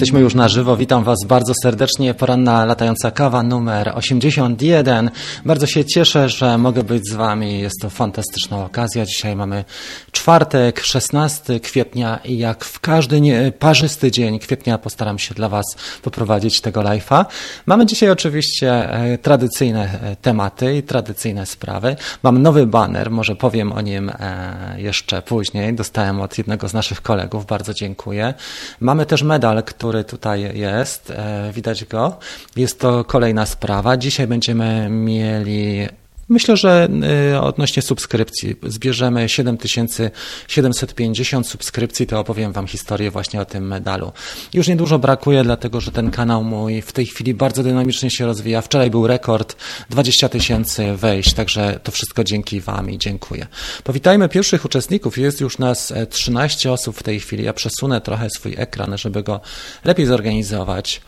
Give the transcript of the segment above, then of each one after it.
Jesteśmy już na żywo. Witam Was bardzo serdecznie. Poranna latająca kawa numer 81. Bardzo się cieszę, że mogę być z Wami. Jest to fantastyczna okazja. Dzisiaj mamy czwartek, 16 kwietnia i jak w każdy parzysty dzień kwietnia postaram się dla Was poprowadzić tego live'a. Mamy dzisiaj oczywiście e, tradycyjne e, tematy i tradycyjne sprawy. Mam nowy banner, może powiem o nim e, jeszcze później. Dostałem od jednego z naszych kolegów. Bardzo dziękuję. Mamy też medal, który tutaj jest, e, widać go. Jest to kolejna sprawa. Dzisiaj będziemy mieli Myślę, że y, odnośnie subskrypcji zbierzemy 7750 subskrypcji, to opowiem Wam historię właśnie o tym medalu. Już niedużo brakuje, dlatego że ten kanał mój w tej chwili bardzo dynamicznie się rozwija. Wczoraj był rekord 20 tysięcy wejść, także to wszystko dzięki Wam i dziękuję. Powitajmy pierwszych uczestników. Jest już nas 13 e, osób w tej chwili. Ja przesunę trochę swój ekran, żeby go lepiej zorganizować.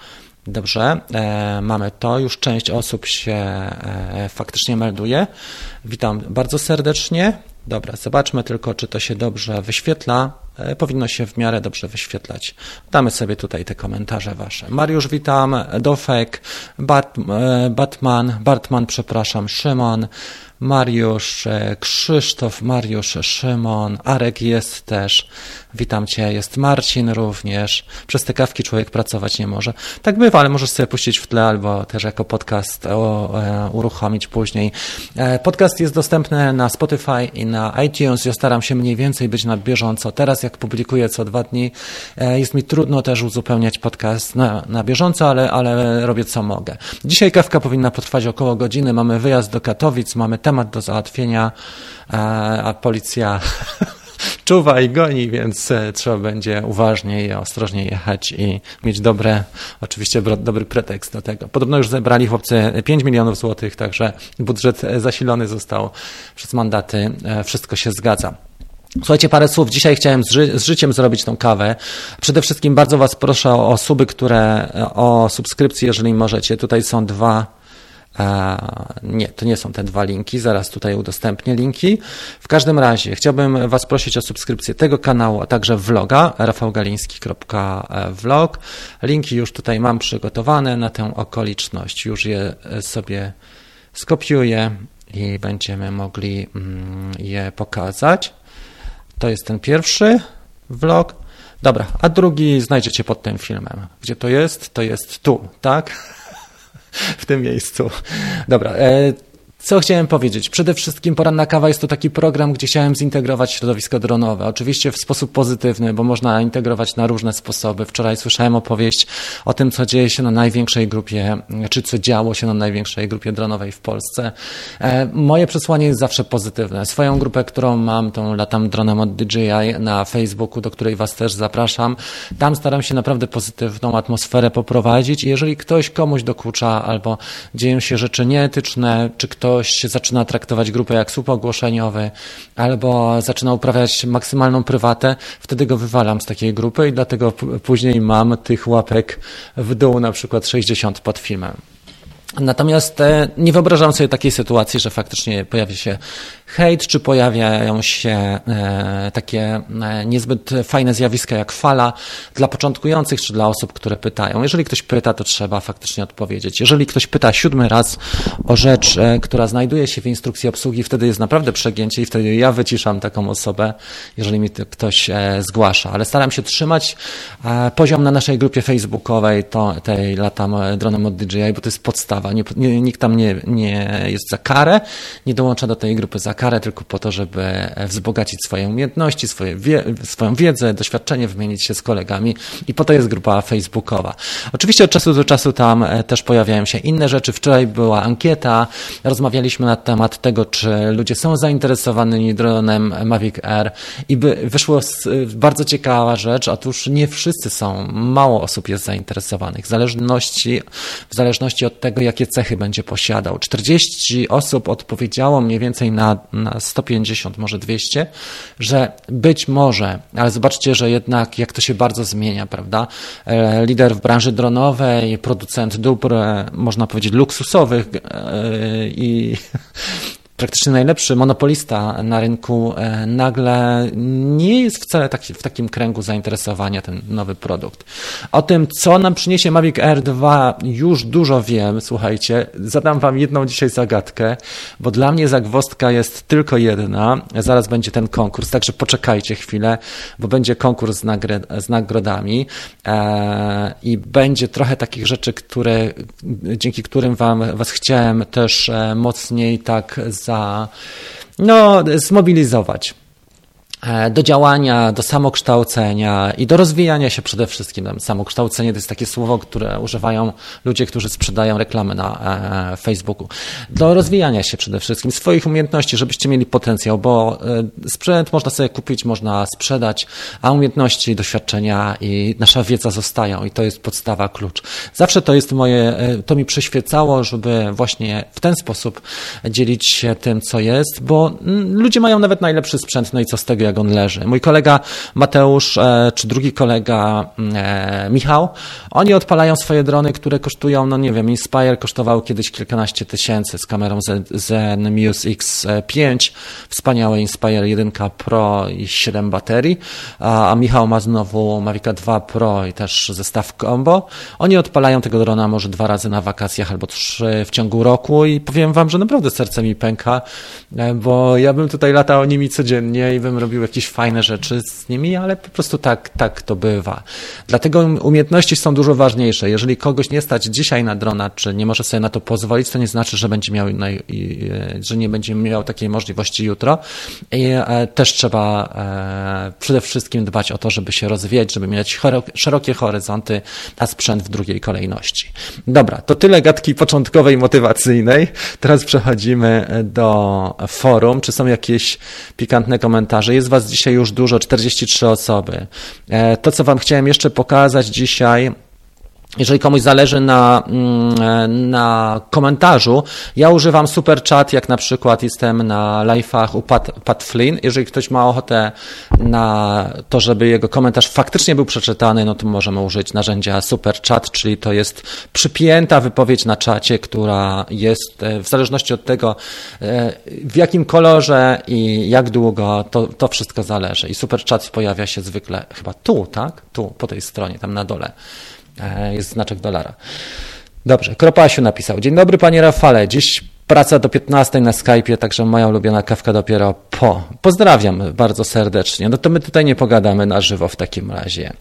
Dobrze, e, mamy to. Już część osób się e, faktycznie melduje. Witam bardzo serdecznie. Dobra, zobaczmy tylko, czy to się dobrze wyświetla. E, powinno się w miarę dobrze wyświetlać. Damy sobie tutaj te komentarze wasze. Mariusz, witam. Dofek, e, Batman, Bartman, przepraszam, Szymon, Mariusz, Krzysztof, Mariusz, Szymon, Arek jest też. Witam Cię, jest Marcin również. Przez te kawki człowiek pracować nie może. Tak bywa, ale możesz sobie puścić w tle albo też jako podcast o, e, uruchomić później. E, podcast jest dostępny na Spotify i na iTunes. Ja staram się mniej więcej być na bieżąco. Teraz jak publikuję co dwa dni, e, jest mi trudno też uzupełniać podcast na, na bieżąco, ale, ale robię co mogę. Dzisiaj kawka powinna potrwać około godziny. Mamy wyjazd do Katowic, mamy temat do załatwienia, e, a policja czuwa i goni, więc e, trzeba będzie uważniej i ostrożnie jechać i mieć dobre, oczywiście dobry pretekst do tego. Podobno już zebrali chłopcy 5 milionów złotych, także budżet zasilony został przez mandaty, e, wszystko się zgadza. Słuchajcie, parę słów. Dzisiaj chciałem z, ży z, życiem zrobić tą kawę. Przede wszystkim bardzo Was proszę o osoby, które, o subskrypcję, jeżeli możecie. Tutaj są dwa nie, to nie są te dwa linki, zaraz tutaj udostępnię linki. W każdym razie chciałbym Was prosić o subskrypcję tego kanału, a także vloga rafałgaliński.vlog. Linki już tutaj mam przygotowane na tę okoliczność, już je sobie skopiuję i będziemy mogli mm, je pokazać. To jest ten pierwszy vlog. Dobra, a drugi znajdziecie pod tym filmem. Gdzie to jest? To jest tu, tak? W tym miejscu. Dobra. E, co chciałem powiedzieć? Przede wszystkim Poranna Kawa jest to taki program, gdzie chciałem zintegrować środowisko dronowe. Oczywiście w sposób pozytywny, bo można integrować na różne sposoby. Wczoraj słyszałem opowieść o tym, co dzieje się na największej grupie, czy co działo się na największej grupie dronowej w Polsce. E, moje przesłanie jest zawsze pozytywne. Swoją grupę, którą mam, tą latam dronem od DJI na Facebooku, do której Was też zapraszam. Tam staram się naprawdę pozytywną atmosferę poprowadzić i jeżeli ktoś komuś dokucza albo dzieją się rzeczy nieetyczne, czy ktoś ktoś zaczyna traktować grupę jak słup ogłoszeniowy albo zaczyna uprawiać maksymalną prywatę, wtedy go wywalam z takiej grupy i dlatego później mam tych łapek w dół, na przykład 60 pod filmem. Natomiast e, nie wyobrażam sobie takiej sytuacji, że faktycznie pojawi się hejt, czy pojawiają się e, takie e, niezbyt fajne zjawiska jak fala dla początkujących, czy dla osób, które pytają. Jeżeli ktoś pyta, to trzeba faktycznie odpowiedzieć. Jeżeli ktoś pyta siódmy raz o rzecz, która znajduje się w instrukcji obsługi, wtedy jest naprawdę przegięcie i wtedy ja wyciszam taką osobę, jeżeli mi ktoś zgłasza. Ale staram się trzymać poziom na naszej grupie facebookowej, to, tej latam dronem od DJI, bo to jest podstawa nie, nikt tam nie, nie jest za karę, nie dołącza do tej grupy za karę, tylko po to, żeby wzbogacić swoje umiejętności, swoje wie, swoją wiedzę, doświadczenie, wymienić się z kolegami i po to jest grupa facebookowa. Oczywiście od czasu do czasu tam e, też pojawiają się inne rzeczy. Wczoraj była ankieta, rozmawialiśmy na temat tego, czy ludzie są zainteresowani dronem Mavic Air i by wyszło bardzo ciekawa rzecz, otóż nie wszyscy są, mało osób jest zainteresowanych, w zależności, w zależności od tego, jak jakie cechy będzie posiadał. 40 osób odpowiedziało mniej więcej na, na 150, może 200, że być może, ale zobaczcie, że jednak jak to się bardzo zmienia, prawda? E, lider w branży dronowej, producent dóbr, e, można powiedzieć, luksusowych e, i praktycznie najlepszy monopolista na rynku, nagle nie jest wcale taki, w takim kręgu zainteresowania ten nowy produkt. O tym, co nam przyniesie Mavic Air 2 już dużo wiem, słuchajcie. Zadam wam jedną dzisiaj zagadkę, bo dla mnie zagwostka jest tylko jedna. Zaraz będzie ten konkurs, także poczekajcie chwilę, bo będzie konkurs z, z nagrodami e, i będzie trochę takich rzeczy, które, dzięki którym wam, was chciałem też e, mocniej tak za, no, zmobilizować. E, do działania, do samokształcenia i do rozwijania się przede wszystkim. Samokształcenie to jest takie słowo, które używają ludzie, którzy sprzedają reklamy na e, Facebooku. Do rozwijania się przede wszystkim, swoich umiejętności, żebyście mieli potencjał, bo e, sprzęt można sobie kupić, można sprzedać, a umiejętności, doświadczenia i nasza wiedza zostają i to jest podstawa, klucz. Zawsze to jest moje, to mi przyświecało, żeby właśnie w ten sposób dzielić się tym, co jest, bo mm, ludzie mają nawet najlepszy sprzęt, no i co z tego, jak on leży. Mój kolega Mateusz, e, czy drugi kolega mm, e, Michał, oni odpalają swoje drony, które kosztują, no nie wiem, Inspire kosztował kiedyś kilkanaście tysięcy z kamerą Zen Muse X5, wspaniałe Inspire 1 Pro i 7 baterii, a, Michał ma znowu Mavic 2 Pro i też zestaw combo. Oni odpalają tego drona może dwa razy na wakacjach albo trzy w ciągu roku i powiem wam, że naprawdę serce mi pęka, e, bo ja bym tutaj latał nimi codziennie i bym robił jakieś fajne rzeczy z nimi, ale po prostu tak, tak to bywa. Dlatego umiejętności są dużo ważniejsze. Jeżeli kogoś nie stać dzisiaj na drona, czy nie może sobie na to pozwolić, to nie znaczy, że będzie miał, że nie będzie miał takiej możliwości jutro. I e, też trzeba e, przede wszystkim dbać o to, żeby się rozwijać, żeby mieć szerokie horyzonty na sprzęt w drugiej kolejności. Dobra, to tyle gadki początkowej, motywacyjnej. Teraz przechodzimy do forum. Czy są jakieś pikantne komentarze? Jest Was dzisiaj już dużo, 43 osoby. E, to, co Wam chciałem jeszcze pokazać dzisiaj, jeżeli komuś zależy na, mm, na komentarzu, ja używam super chat, jak na przykład jestem na live'ach u Pat, Pat Flynn. Jeżeli ktoś ma ochotę na to, żeby jego komentarz faktycznie był przeczytany, no to możemy użyć narzędzia super chat, czyli to jest przypięta wypowiedź na czacie, która jest e, w zależności od tego, e, w jakim kolorze i jak długo, to, to wszystko zależy. I super chat pojawia się zwykle chyba tu, tak? Tu, po tej stronie, tam na dole. E, jest znaczek dolara. Dobrze, Kropasiu napisał. Dzień dobry panie Rafale, dziś praca do 15 na Skype'ie, także moja ulubiona kawka dopiero po. Pozdrawiam bardzo serdecznie. No to my tutaj nie pogadamy na żywo w takim razie.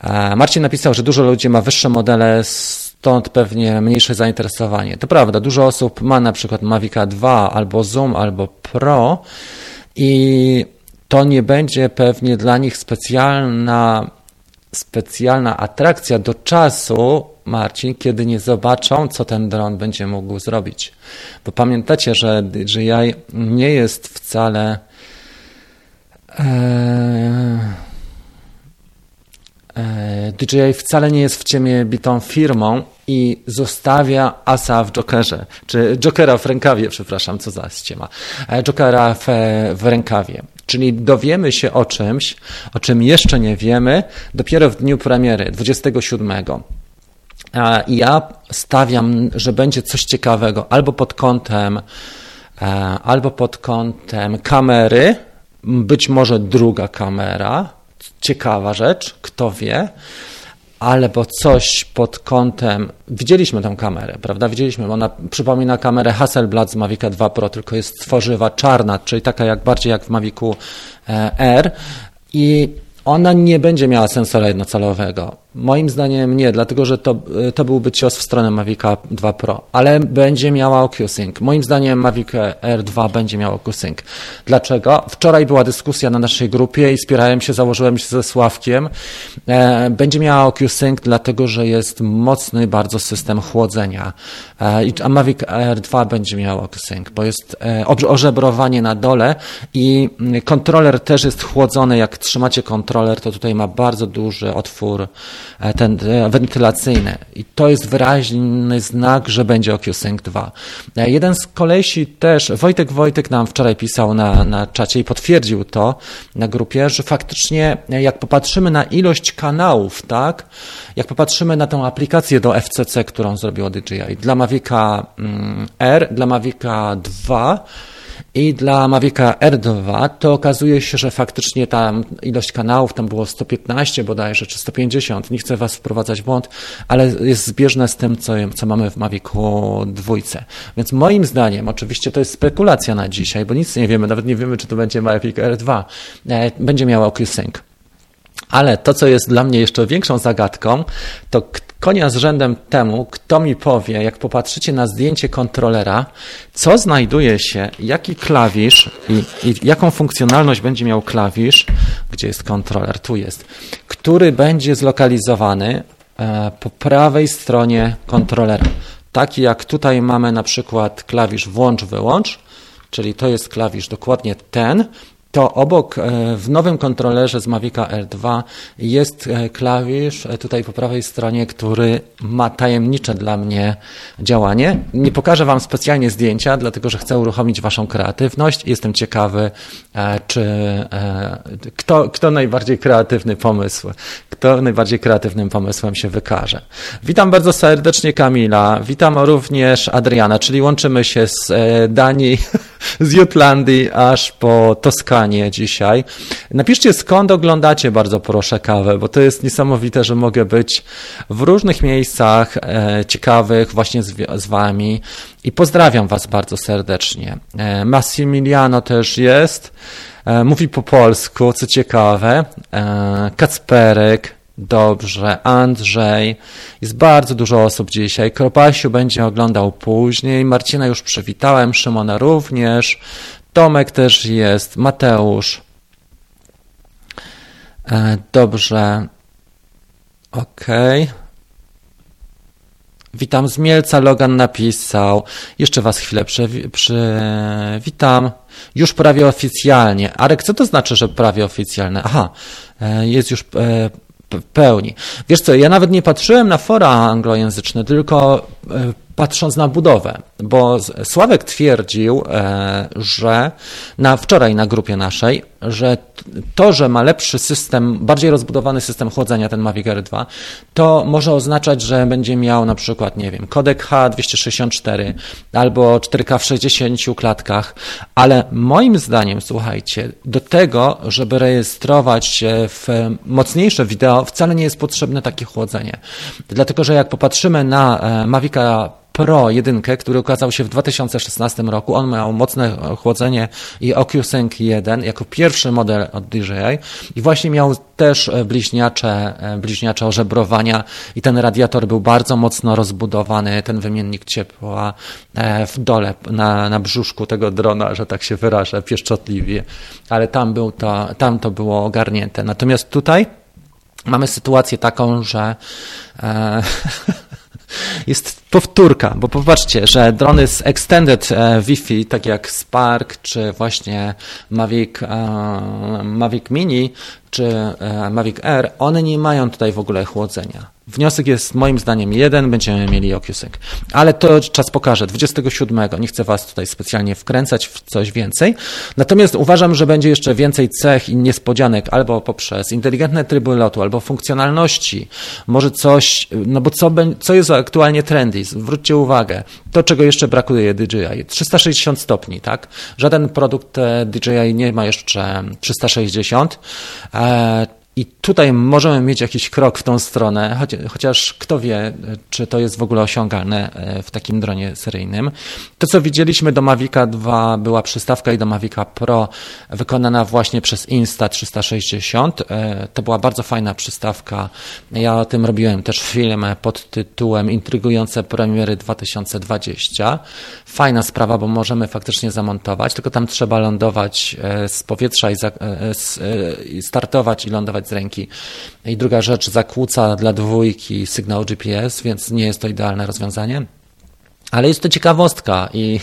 E, Marcin napisał, że dużo ludzi ma wyższe modele, stąd pewnie mniejsze zainteresowanie. To prawda, dużo osób ma na przykład Mavica 2 albo Zoom, albo Pro i to nie będzie pewnie dla nich specjalna specjalna atrakcja do czasu, Marcin, kiedy nie zobaczą, co ten dron będzie mógł zrobić. Bo pamiętacie, że DJI nie jest wcale. E, e, DJI wcale nie jest w ciemię bitą firmą i zostawia asa w Jokerze, czy Jokera w rękawie, przepraszam, co za ściema, e, Jokera w, w rękawie. Czyli dowiemy się o czymś, o czym jeszcze nie wiemy, dopiero w dniu premiery, 27. I ja stawiam, że będzie coś ciekawego albo pod kątem, e, albo pod kątem kamery, być może druga kamera, ciekawa rzecz, kto wie, albo coś pod kątem. Widzieliśmy tę kamerę, prawda? Widzieliśmy, ona przypomina kamerę Hasselblad z Mavica 2 Pro, tylko jest tworzywa czarna, czyli taka jak bardziej jak w Mavicu e, R. I ona nie będzie miała sensora jednocelowego. Moim zdaniem nie, dlatego że to, to byłby cios w stronę Mavica 2 Pro, ale będzie miała OcuSync. Moim zdaniem Mavic R2 będzie miał OcuSync. Dlaczego? Wczoraj była dyskusja na naszej grupie i spierałem się, założyłem się ze Sławkiem. E, będzie miała OcuSync, dlatego że jest mocny bardzo system chłodzenia. E, a Mavic R2 będzie miał OcuSync, bo jest e, ożebrowanie na dole i kontroler też jest chłodzony. Jak trzymacie kontroler, to tutaj ma bardzo duży otwór E, ten e, wentylacyjny. I to jest wyraźny znak, że będzie OcuSync 2. E, jeden z kolesi też, Wojtek Wojtek nam wczoraj pisał na, na czacie i potwierdził to na grupie, że faktycznie jak popatrzymy na ilość kanałów, tak, jak popatrzymy na tę aplikację do FCC, którą zrobiło DJI dla Mavica mm, R, dla Mavica 2, I dla Mavica R2 to okazuje się, że faktycznie tam ilość kanałów tam było 115 bodajże, czy 150. Nie chcę Was wprowadzać w błąd, ale jest zbieżne z tym, co, co mamy w Mavicu dwójce. Więc moim zdaniem, oczywiście to jest spekulacja na dzisiaj, bo nic nie wiemy, nawet nie wiemy, czy to będzie Mavic R2, e, będzie miała OcuSync. Ale to, co jest dla mnie jeszcze większą zagadką, to konia z rzędem temu, kto mi powie, jak popatrzycie na zdjęcie kontrolera, co znajduje się, jaki klawisz i, i jaką funkcjonalność będzie miał klawisz, gdzie jest kontroler, tu jest, który będzie zlokalizowany e, po prawej stronie kontrolera. Taki jak tutaj mamy na przykład klawisz włącz-wyłącz, czyli to jest klawisz dokładnie ten, to obok e, w nowym kontrolerze z Mavica R2 jest e, klawisz e, tutaj po prawej stronie, który ma tajemnicze dla mnie działanie. Nie pokażę Wam specjalnie zdjęcia, dlatego że chcę uruchomić Waszą kreatywność. Jestem ciekawy, czy kto, kto najbardziej kreatywny pomysł, kto najbardziej kreatywnym pomysłem się wykaże. Witam bardzo serdecznie Kamila, witam również Adriana, czyli łączymy się z Danii, z Jutlandii aż po Toskanię dzisiaj. Napiszcie skąd oglądacie bardzo proszę kawę, bo to jest niesamowite, że mogę być w różnych miejscach e, ciekawych właśnie z, z Wami i pozdrawiam Was bardzo serdecznie. E, Massimiliano też jest, e, mówi po polsku, co ciekawe. E, Kacperek, Dobrze, Andrzej. Jest bardzo dużo osób dzisiaj. Kropasiu będzie oglądał później. Marcina już przywitałem, Szymona również. Tomek też jest, Mateusz. E, dobrze. Okej. Okay. Witam z Mielca, Logan napisał. Jeszcze Was chwilę przywitam. Już prawie oficjalnie. Arek, co to znaczy, że prawie oficjalne? Aha, e, jest już e, pełni. Wiesz co, ja nawet nie patrzyłem na fora anglojęzyczne, tylko patrząc na budowę, bo Sławek twierdził, e, że na wczoraj na grupie naszej, że to, że ma lepszy system, bardziej rozbudowany system chłodzenia, ten Mavic r 2, to może oznaczać, że będzie miał na przykład, nie wiem, kodek H264 albo 4K w 60 klatkach, ale moim zdaniem, słuchajcie, do tego, żeby rejestrować się w mocniejsze wideo, wcale nie jest potrzebne takie chłodzenie. Dlatego, że jak popatrzymy na e, Mavica Pro 1, który ukazał się w 2016 roku. On miał mocne chłodzenie i OcuSync 1 jako pierwszy model od DJI i właśnie miał też e, bliźniacze, e, bliźniacze ożebrowania i ten radiator był bardzo mocno rozbudowany, ten wymiennik ciepła e, w dole, na, na brzuszku tego drona, że tak się wyrażę, pieszczotliwie, ale tam, był to, tam to było ogarnięte. Natomiast tutaj mamy sytuację taką, że e, jest powtórka, bo popatrzcie, że drony z Extended e, Wi-Fi, tak jak Spark czy właśnie Mavic, e, Mavic Mini czy e, Mavic Air, one nie mają tutaj w ogóle chłodzenia. Wniosek jest moim zdaniem jeden, będziemy mieli OcuSync. Ale to czas pokaże, 27. Nie chcę Was tutaj specjalnie wkręcać w coś więcej. Natomiast uważam, że będzie jeszcze więcej cech i niespodzianek albo poprzez inteligentne tryby lotu, albo funkcjonalności. Może coś, no bo co, co jest aktualnie trendy? Zwróćcie uwagę, to czego jeszcze brakuje DJI. 360 stopni, tak? Żaden produkt e, DJI nie ma jeszcze 360. I tutaj możemy mieć jakiś krok w tą stronę, chociaż kto wie, czy to jest w ogóle osiągalne e, w takim dronie seryjnym. To, co widzieliśmy do Mavica 2, była przystawka i do Mavica Pro wykonana właśnie przez Insta360. E, to była bardzo fajna przystawka. Ja o tym robiłem też film pod tytułem Intrygujące premiery 2020. Fajna sprawa, bo możemy faktycznie zamontować, tylko tam trzeba lądować e, z powietrza i startować i lądować z ręki. I druga rzecz, zakłóca dla dwójki sygnał GPS, więc nie jest to idealne rozwiązanie. Ale jest to ciekawostka i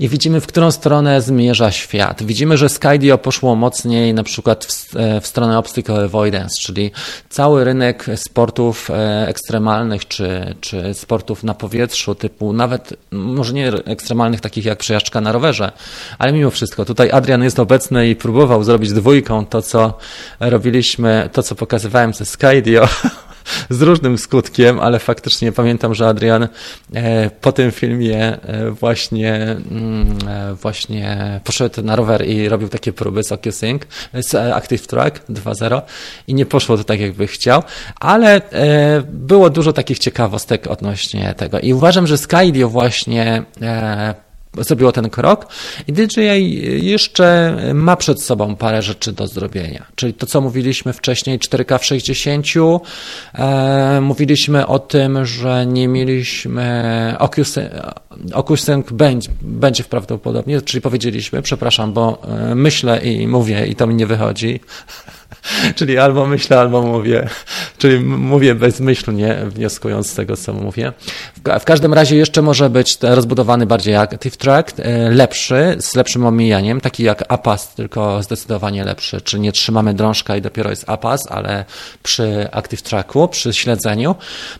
I widzimy, w którą stronę zmierza świat. Widzimy, że Skydio poszło mocniej na przykład w, e, w stronę obstacle avoidance, czyli cały rynek sportów e, ekstremalnych czy, czy sportów na powietrzu, typu nawet, może nie ekstremalnych, takich jak przejażdżka na rowerze, ale mimo wszystko, tutaj Adrian jest obecny i próbował zrobić dwójką to, co robiliśmy, to, co pokazywałem ze Skydio z różnym skutkiem, ale faktycznie pamiętam, że Adrian e, po tym filmie e, właśnie, mm, e, właśnie poszedł na rower i robił takie próby z OcuSync, z Active Track 2.0 i nie poszło to tak, jakby chciał, ale było dużo takich ciekawostek odnośnie tego. I uważam, że Skydio właśnie zrobiło ten krok i DJI jeszcze ma przed sobą parę rzeczy do zrobienia. Czyli to, co mówiliśmy wcześniej, 4K w 60, e, mówiliśmy o tym, że nie mieliśmy OcuSync będzie, będzie prawdopodobnie, czyli powiedzieliśmy, przepraszam, bo e, myślę i mówię i to mi nie wychodzi, czyli albo myślę, albo mówię, czyli mówię bezmyślnie, wnioskując z tego, co mówię. W, każdym razie jeszcze może być rozbudowany bardziej Active Track, e, lepszy, z lepszym omijaniem, taki jak APAS, tylko zdecydowanie lepszy, czyli nie trzymamy drążka i dopiero jest APAS, ale przy Active Tracku, przy śledzeniu.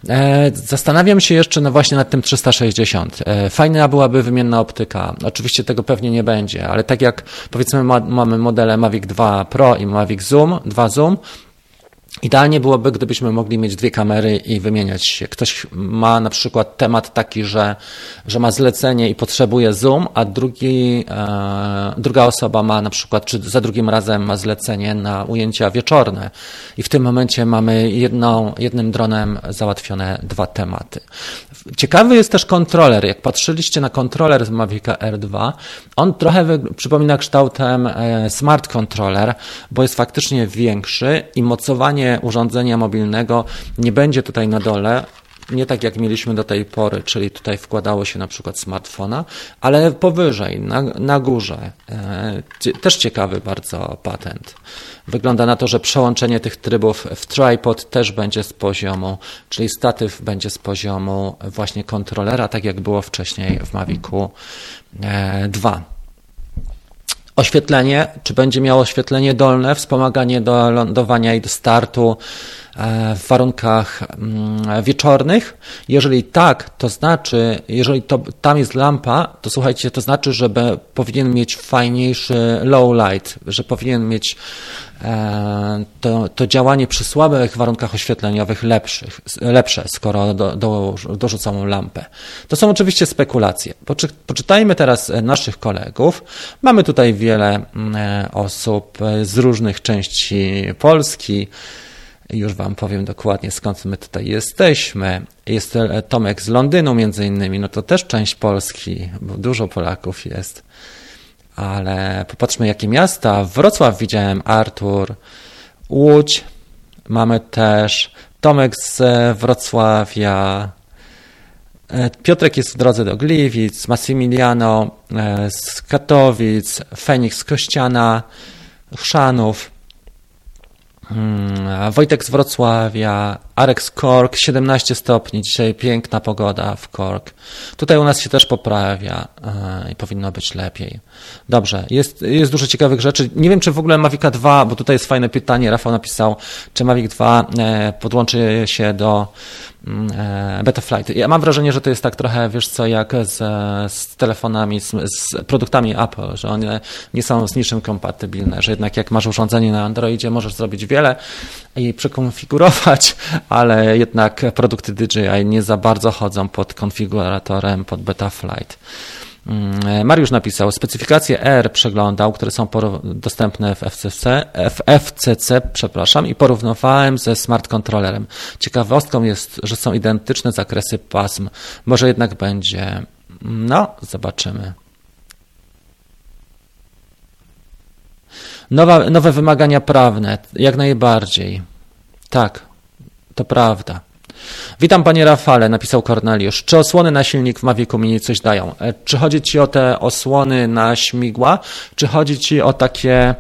E, zastanawiam się jeszcze no właśnie nad tym 360. E, fajna byłaby wymienna optyka. Oczywiście tego pewnie nie będzie, ale tak jak powiedzmy mamy modele Mavic 2 Pro i Mavic Zoom, 2 Zoom, Idealnie byłoby, gdybyśmy mogli mieć dwie kamery i wymieniać się. Ktoś ma na przykład temat taki, że, że ma zlecenie i potrzebuje zoom, a drugi, e, druga osoba ma na przykład, czy za drugim razem ma zlecenie na ujęcia wieczorne. I w tym momencie mamy jedną, jednym dronem załatwione dwa tematy. Ciekawy jest też kontroler. Jak patrzyliście na kontroler z Mavica R2, on trochę przypomina kształtem e, smart controller, bo jest faktycznie większy i mocowanie urządzenia mobilnego nie będzie tutaj na dole, nie tak jak mieliśmy do tej pory, czyli tutaj wkładało się na przykład smartfona, ale powyżej, na, na górze. E, też ciekawy bardzo patent. Wygląda na to, że przełączenie tych trybów w tripod też będzie z poziomu, czyli statyw będzie z poziomu właśnie kontrolera, tak jak było wcześniej w Mavicu 2. Oświetlenie, czy będzie miało oświetlenie dolne, wspomaganie do lądowania i do startu e, w warunkach mm, wieczornych? Jeżeli tak, to znaczy, jeżeli to, tam jest lampa, to słuchajcie, to znaczy, że powinien mieć fajniejszy low light, że powinien mieć to, to działanie przy słabych warunkach oświetleniowych lepszych, lepsze, skoro do, do, dorzucamy lampę. To są oczywiście spekulacje. Poczy, poczytajmy teraz naszych kolegów. Mamy tutaj wiele e, osób z różnych części Polski. Już Wam powiem dokładnie skąd my tutaj jesteśmy. Jest Tomek z Londynu między innymi, no to też część Polski, bo dużo Polaków jest ale popatrzmy jakie miasta. Wrocław widziałem, Artur, Łódź, mamy też Tomek z Wrocławia, e, Piotrek jest w drodze do Gliwic, Massimiliano e, z Katowic, Feniks z Kościana, Chrzanów, Wojtek z Wrocławia, Arek z Kork, 17 stopni, dzisiaj piękna pogoda w Kork. Tutaj u nas się też poprawia e, i powinno być lepiej. Dobrze, jest, jest dużo ciekawych rzeczy. Nie wiem, czy w ogóle Mavic 2, bo tutaj jest fajne pytanie, Rafał napisał, czy Mavic 2 e, podłączy się do Betaflight. Ja mam wrażenie, że to jest tak trochę, wiesz co, jak z, z telefonami, z, z, produktami Apple, że one nie są z niczym kompatybilne, że jednak jak masz urządzenie na Androidzie, możesz zrobić wiele i przekonfigurować, ale jednak produkty DJI nie za bardzo chodzą pod konfiguratorem, pod Betaflight. Mm, Mariusz napisał, specyfikacje R przeglądał, które są dostępne w FCC, w FCC przepraszam, i porównywałem ze smart controllerem. Ciekawostką jest, że są identyczne zakresy pasm. Może jednak będzie. No, zobaczymy. Nowa, nowe wymagania prawne, jak najbardziej. Tak, to prawda. Witam panie Rafale, napisał Korneliusz. Czy osłony na silnik w Mavicu Mini coś dają? E, czy chodzi ci o te osłony na śmigła, czy chodzi ci o takie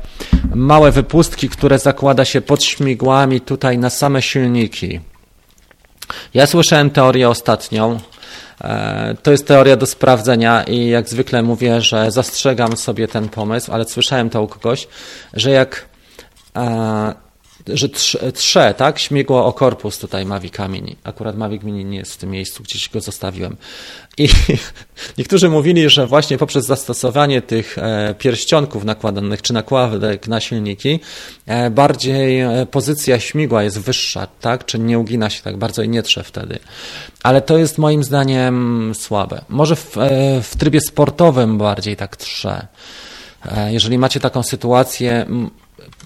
małe wypustki, które zakłada się pod śmigłami tutaj na same silniki? Ja słyszałem teorię ostatnią. E, to jest teoria do sprawdzenia i jak zwykle mówię, że zastrzegam sobie ten pomysł, ale słyszałem to u kogoś, że jak e, że trze, tak? Śmigło o korpus tutaj Mavic Mini. Akurat Mavic Mini nie jest w tym miejscu, gdzieś go zostawiłem. I niektórzy mówili, że właśnie poprzez zastosowanie tych e, pierścionków nakładanych czy nakładek na silniki, e, bardziej e, pozycja śmigła jest wyższa, tak? Czy nie ugina się tak bardzo i nie trze wtedy. Ale to jest moim zdaniem słabe. Może w, w trybie sportowym bardziej tak trze. Jeżeli macie taką sytuację,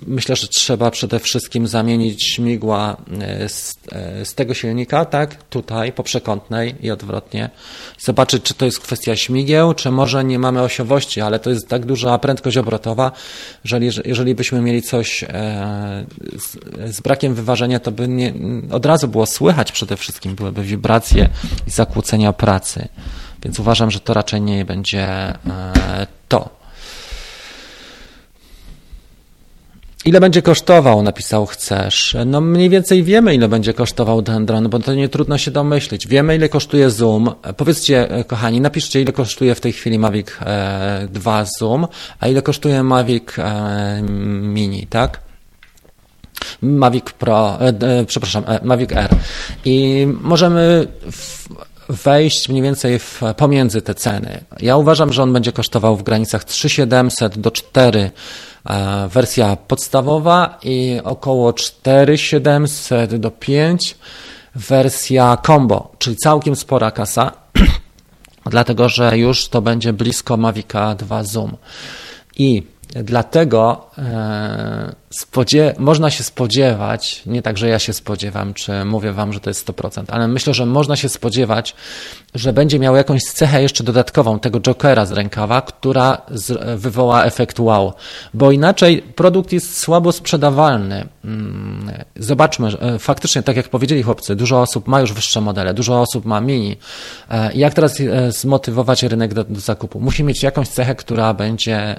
Myślę, że trzeba przede wszystkim zamienić śmigła e, z, e, z, tego silnika, tak, tutaj po przekątnej i odwrotnie. Zobaczyć, czy to jest kwestia śmigieł, czy może nie mamy osiowości, ale to jest tak duża prędkość obrotowa, że jeżeli, byśmy mieli coś e, z, z, brakiem wyważenia, to by nie, od razu było słychać przede wszystkim, byłyby wibracje i zakłócenia pracy. Więc uważam, że to raczej nie będzie to. Ile będzie kosztował, napisał chcesz. No mniej więcej wiemy, ile będzie kosztował ten dron, bo to nie trudno się domyślić. Wiemy, ile kosztuje Zoom. Powiedzcie, e, kochani, napiszcie, ile kosztuje w tej chwili Mavic 2 e, Zoom, a ile kosztuje Mavic e, Mini, tak? Mavic Pro, przepraszam, Mavic Air. I możemy wejść mniej więcej w, pomiędzy te ceny. Ja uważam, że on będzie kosztował w granicach 3700 do 4 E, wersja podstawowa i około 4700 do 5 wersja combo, czyli całkiem spora kasa, dlatego że już to będzie blisko Mavica 2 Zoom. I dlatego e, spodzie można się spodziewać, nie tak, że ja się spodziewam, czy mówię wam, że to jest 100%, ale myślę, że można się spodziewać, że będzie miał jakąś cechę jeszcze dodatkową tego Jokera z rękawa, która z, wywoła efekt wow, bo inaczej produkt jest słabo sprzedawalny. Mm, zobaczmy, e, faktycznie, tak jak powiedzieli chłopcy, dużo osób ma już wyższe modele, dużo osób ma mini. E, jak teraz e, zmotywować rynek do, do zakupu? Musi mieć jakąś cechę, która będzie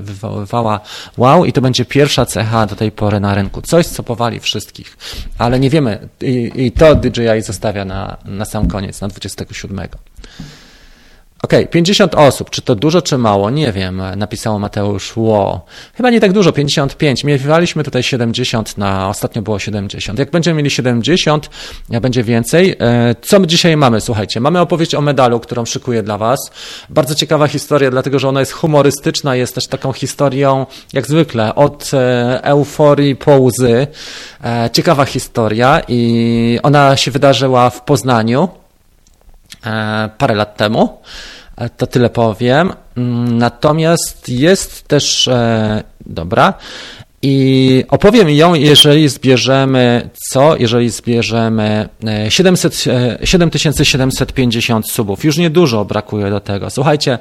wywoływała wow i to będzie pierwsza cecha do tej pory na rynku. Coś, co powali wszystkich, ale nie wiemy i, i to DJI zostawia na, na sam koniec, na 27. Okej, okay, 50 osób. Czy to dużo, czy mało? Nie wiem, napisało Mateusz Ło. Chyba nie tak dużo, 55. Miewaliśmy tutaj 70, na ostatnio było 70. Jak będziemy mieli 70, będzie więcej. E, co my dzisiaj mamy? Słuchajcie, mamy opowieść o medalu, którą szykuję dla Was. Bardzo ciekawa historia, dlatego że ona jest humorystyczna, jest też taką historią, jak zwykle, od e, euforii po łzy. E, ciekawa historia i ona się wydarzyła w Poznaniu parę lat temu. E, to tyle powiem. Mm, natomiast jest też, e, dobra, i opowiem ją, jeżeli zbierzemy co? Jeżeli zbierzemy 700, e, 7750 subów. Już niedużo brakuje do tego. Słuchajcie,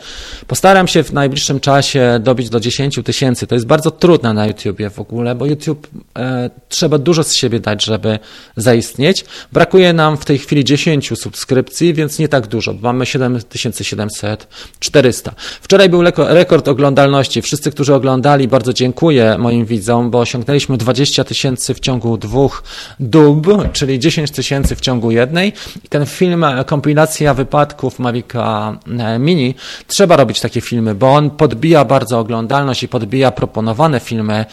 postaram się w najbliższym czasie dobić do 10 tysięcy. To jest bardzo trudne na YouTubie w ogóle, bo YouTube e, trzeba dużo z siebie dać, żeby zaistnieć. Brakuje nam w tej chwili 10 subskrypcji, więc nie tak dużo. Mamy 7700, 400. Wczoraj był rekord oglądalności. Wszyscy, którzy oglądali, bardzo dziękuję moim widzom bo osiągnęliśmy 20 tysięcy w ciągu dwóch dób, czyli 10 tysięcy w ciągu jednej. I ten film, e, kompilacja wypadków Mavica e, Mini, trzeba robić takie filmy, bo on podbija bardzo oglądalność i podbija proponowane filmy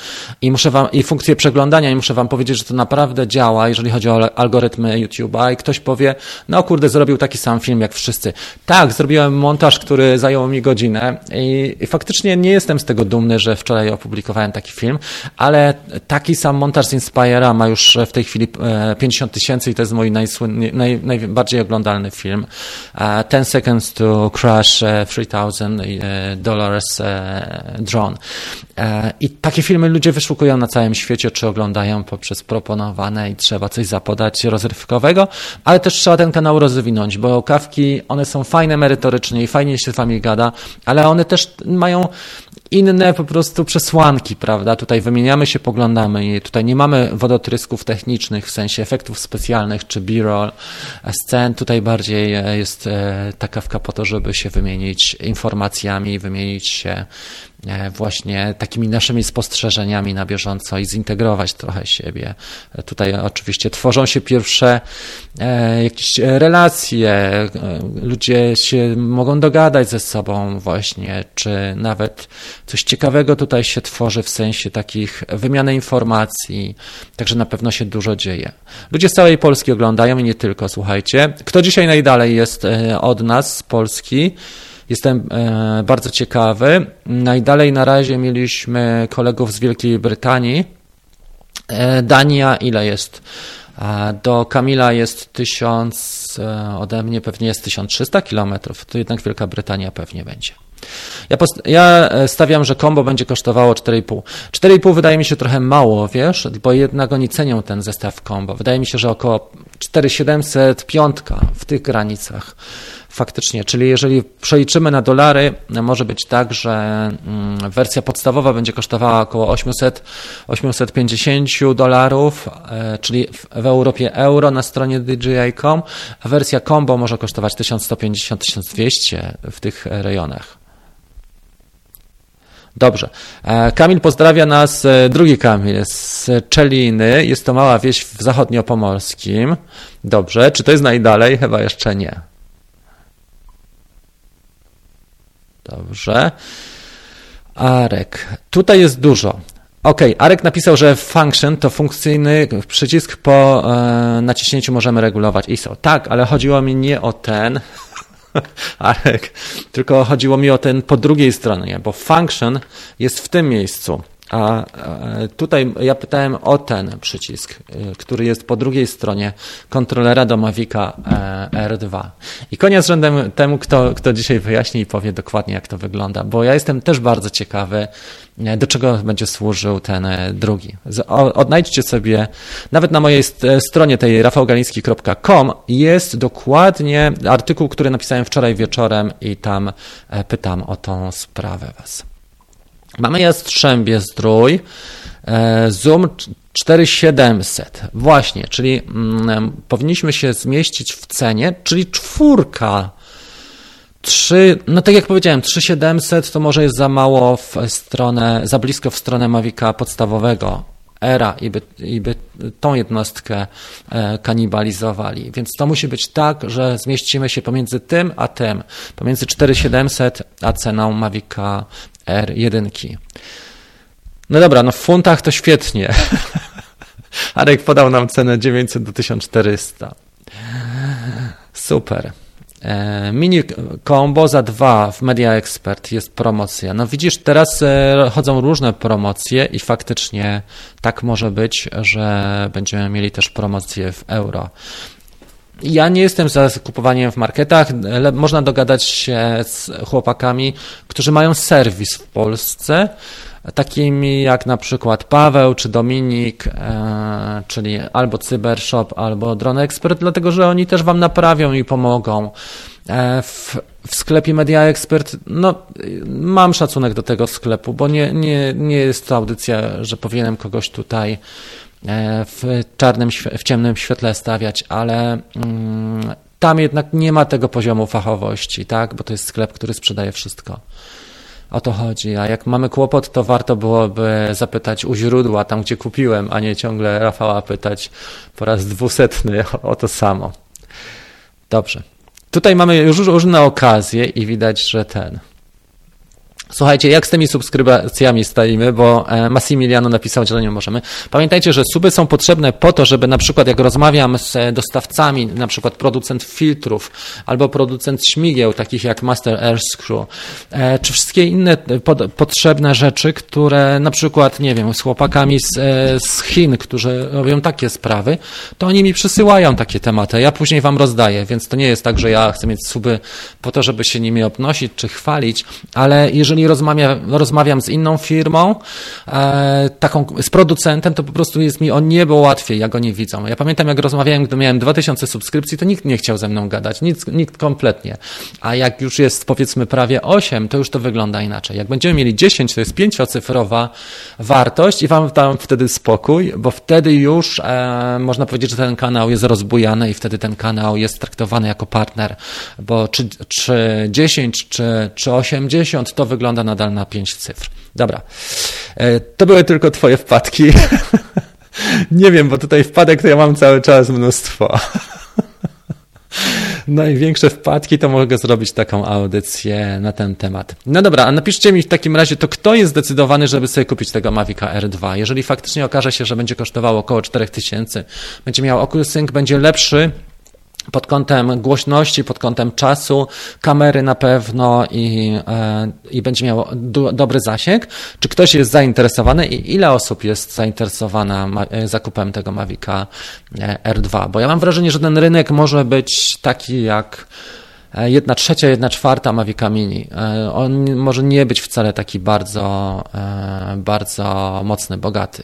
i muszę wam, i funkcję przeglądania i muszę wam powiedzieć, że to naprawdę działa, jeżeli chodzi o algorytmy YouTube'a i ktoś powie, no kurde, zrobił taki sam film jak wszyscy. Tak, zrobiłem montaż, który zajął mi godzinę i, i faktycznie nie jestem z tego dumny, że wczoraj opublikowałem taki film, ale taki sam montaż z Inspire'a ma już w tej chwili 50 e, tysięcy i to jest mój naj, najbardziej oglądalny film. 10 e, Seconds to Crash 3000 e, Dollars Drone. I takie filmy ludzie wyszukują na całym świecie, czy oglądają poprzez proponowane i trzeba coś zapodać rozrywkowego, ale też trzeba ten kanał rozwinąć, bo kawki, one są fajne merytorycznie i fajnie się z wami gada, ale one też mają inne po prostu przesłanki, prawda? Tutaj wymieniamy się, poglądamy i tutaj nie mamy wodotrysków technicznych w sensie efektów specjalnych czy b-roll scen. Tutaj bardziej e, jest e, ta kawka po to, żeby się wymienić informacjami, wymienić się właśnie takimi naszymi spostrzeżeniami na bieżąco i zintegrować trochę siebie. Tutaj oczywiście tworzą się pierwsze jakieś relacje, ludzie się mogą dogadać ze sobą właśnie, czy nawet coś ciekawego tutaj się tworzy w sensie takich wymiany informacji, także na pewno się dużo dzieje. Ludzie z całej Polski oglądają i nie tylko, słuchajcie. Kto dzisiaj najdalej jest od nas z Polski? Jestem e, bardzo ciekawy. Najdalej na razie mieliśmy kolegów z Wielkiej Brytanii. E, Dania ile jest? Do Kamila jest 1000, e, ode mnie pewnie jest 1300 kilometrów, to jednak Wielka Brytania pewnie będzie. Ja, ja stawiam, że kombo będzie kosztowało 4,5. 4,5 wydaje mi się trochę mało, wiesz, bo jednak oni cenią ten zestaw kombo. Wydaje mi się, że około 4700, piątka w tych granicach faktycznie. Czyli jeżeli przeliczymy na dolary, może być tak, że mm, wersja podstawowa będzie kosztowała około 800, 850 dolarów, e, czyli w Europie euro na stronie DJI.com, a wersja combo może kosztować 1150-1200 w tych rejonach. Dobrze. E, Kamil pozdrawia nas, e, drugi Kamil z Czeliny. Jest to mała wieś w zachodniopomorskim. Dobrze. Czy to jest najdalej? Chyba jeszcze nie. Dobrze. Arek. Tutaj jest dużo. Ok, Arek napisał, że function to funkcyjny przycisk po e, naciśnięciu możemy regulować ISO. Tak, ale chodziło mi nie o ten, Arek, tylko chodziło mi o ten po drugiej stronie, bo function jest w tym miejscu. A tutaj ja pytałem o ten przycisk, y, który jest po drugiej stronie kontrolera do Mavica e, R2. I koniec rzędem temu, kto, kto dzisiaj wyjaśni i powie dokładnie, jak to wygląda, bo ja jestem też bardzo ciekawy, e, do czego będzie służył ten e, drugi. Odnajdźcie sobie, nawet na mojej stronie tej rafałgaliński.com jest dokładnie artykuł, który napisałem wczoraj wieczorem i tam pytam o tą sprawę Was. Mamy Jastrzębie Zdrój, e, Zoom 4700. Właśnie, czyli mm, powinniśmy się zmieścić w cenie, czyli czwórka. 3, no tak jak powiedziałem, 3700 to może jest za mało w stronę, za blisko w stronę Mavica podstawowego era i by, i by tą jednostkę e, kanibalizowali. Więc to musi być tak, że zmieścimy się pomiędzy tym a tym, pomiędzy 4700 a ceną Mavica R1. No dobra, no w funtach to świetnie. Arek podał nam cenę 900 do 1400. Super. E, mini combo za dwa w Media Expert jest promocja. No widzisz, teraz e, chodzą różne promocje i faktycznie tak może być, że będziemy mieli też promocję w euro. Ja nie jestem za kupowaniem w marketach. Można dogadać się z chłopakami, którzy mają serwis w Polsce, takimi jak na przykład Paweł czy Dominik, e, czyli albo Cybershop, albo Drone Expert, dlatego że oni też Wam naprawią i pomogą. E, w, w sklepie Media Expert, no, mam szacunek do tego sklepu, bo nie, nie, nie jest to audycja, że powinienem kogoś tutaj E, w czarnym, w ciemnym świetle stawiać, ale mm, tam jednak nie ma tego poziomu fachowości, tak? Bo to jest sklep, który sprzedaje wszystko. O to chodzi. A jak mamy kłopot, to warto byłoby zapytać u źródła, tam gdzie kupiłem, a nie ciągle Rafała pytać po raz dwusetny o to samo. Dobrze. Tutaj mamy już różne okazje i widać, że ten. Słuchajcie, jak z tymi subskrypcjami stajemy, bo e, Massimiliano napisał, że nie możemy. Pamiętajcie, że suby są potrzebne po to, żeby na przykład jak rozmawiam z dostawcami, na przykład producent filtrów albo producent śmigieł, takich jak Master Air Screw, e, czy wszystkie inne potrzebne rzeczy, które na przykład, nie wiem, z chłopakami z, e, z Chin, którzy robią takie sprawy, to oni mi przysyłają takie tematy. Ja później wam rozdaję, więc to nie jest tak, że ja chcę mieć suby po to, żeby się nimi obnosić czy chwalić, ale jeżeli jeżeli rozmawia, rozmawiam z inną firmą, e, taką z producentem, to po prostu jest mi o niebo łatwiej, jak oni widzą. Ja pamiętam, jak rozmawiałem, gdy miałem 2000 subskrypcji, to nikt nie chciał ze mną gadać, nikt, nikt kompletnie. A jak już jest powiedzmy prawie 8, to już to wygląda inaczej. Jak będziemy mieli 10, to jest pięciocyfrowa wartość i wam dam wtedy spokój, bo wtedy już e, można powiedzieć, że ten kanał jest rozbujany i wtedy ten kanał jest traktowany jako partner, bo czy, czy 10, czy, czy 80 to wygląda wygląda nadal na 5 cyfr. Dobra, e, to były tylko twoje wpadki. Nie wiem, bo tutaj wpadek to ja mam cały czas mnóstwo. Największe wpadki to mogę zrobić taką audycję na ten temat. No dobra, a napiszcie mi w takim razie, to kto jest zdecydowany, żeby sobie kupić tego Mavica R2? Jeżeli faktycznie okaże się, że będzie kosztowało około 4000, będzie miał Oculus Sync, będzie lepszy, pod kątem głośności, pod kątem czasu, kamery na pewno i, e, i będzie miało do, dobry zasięg. Czy ktoś jest zainteresowany i ile osób jest zainteresowana e, zakupem tego Mavica e, R2? Bo ja mam wrażenie, że ten rynek może być taki jak jedna trzecia, jedna czwarta Mavica Mini. E, on może nie być wcale taki bardzo, e, bardzo mocny, bogaty.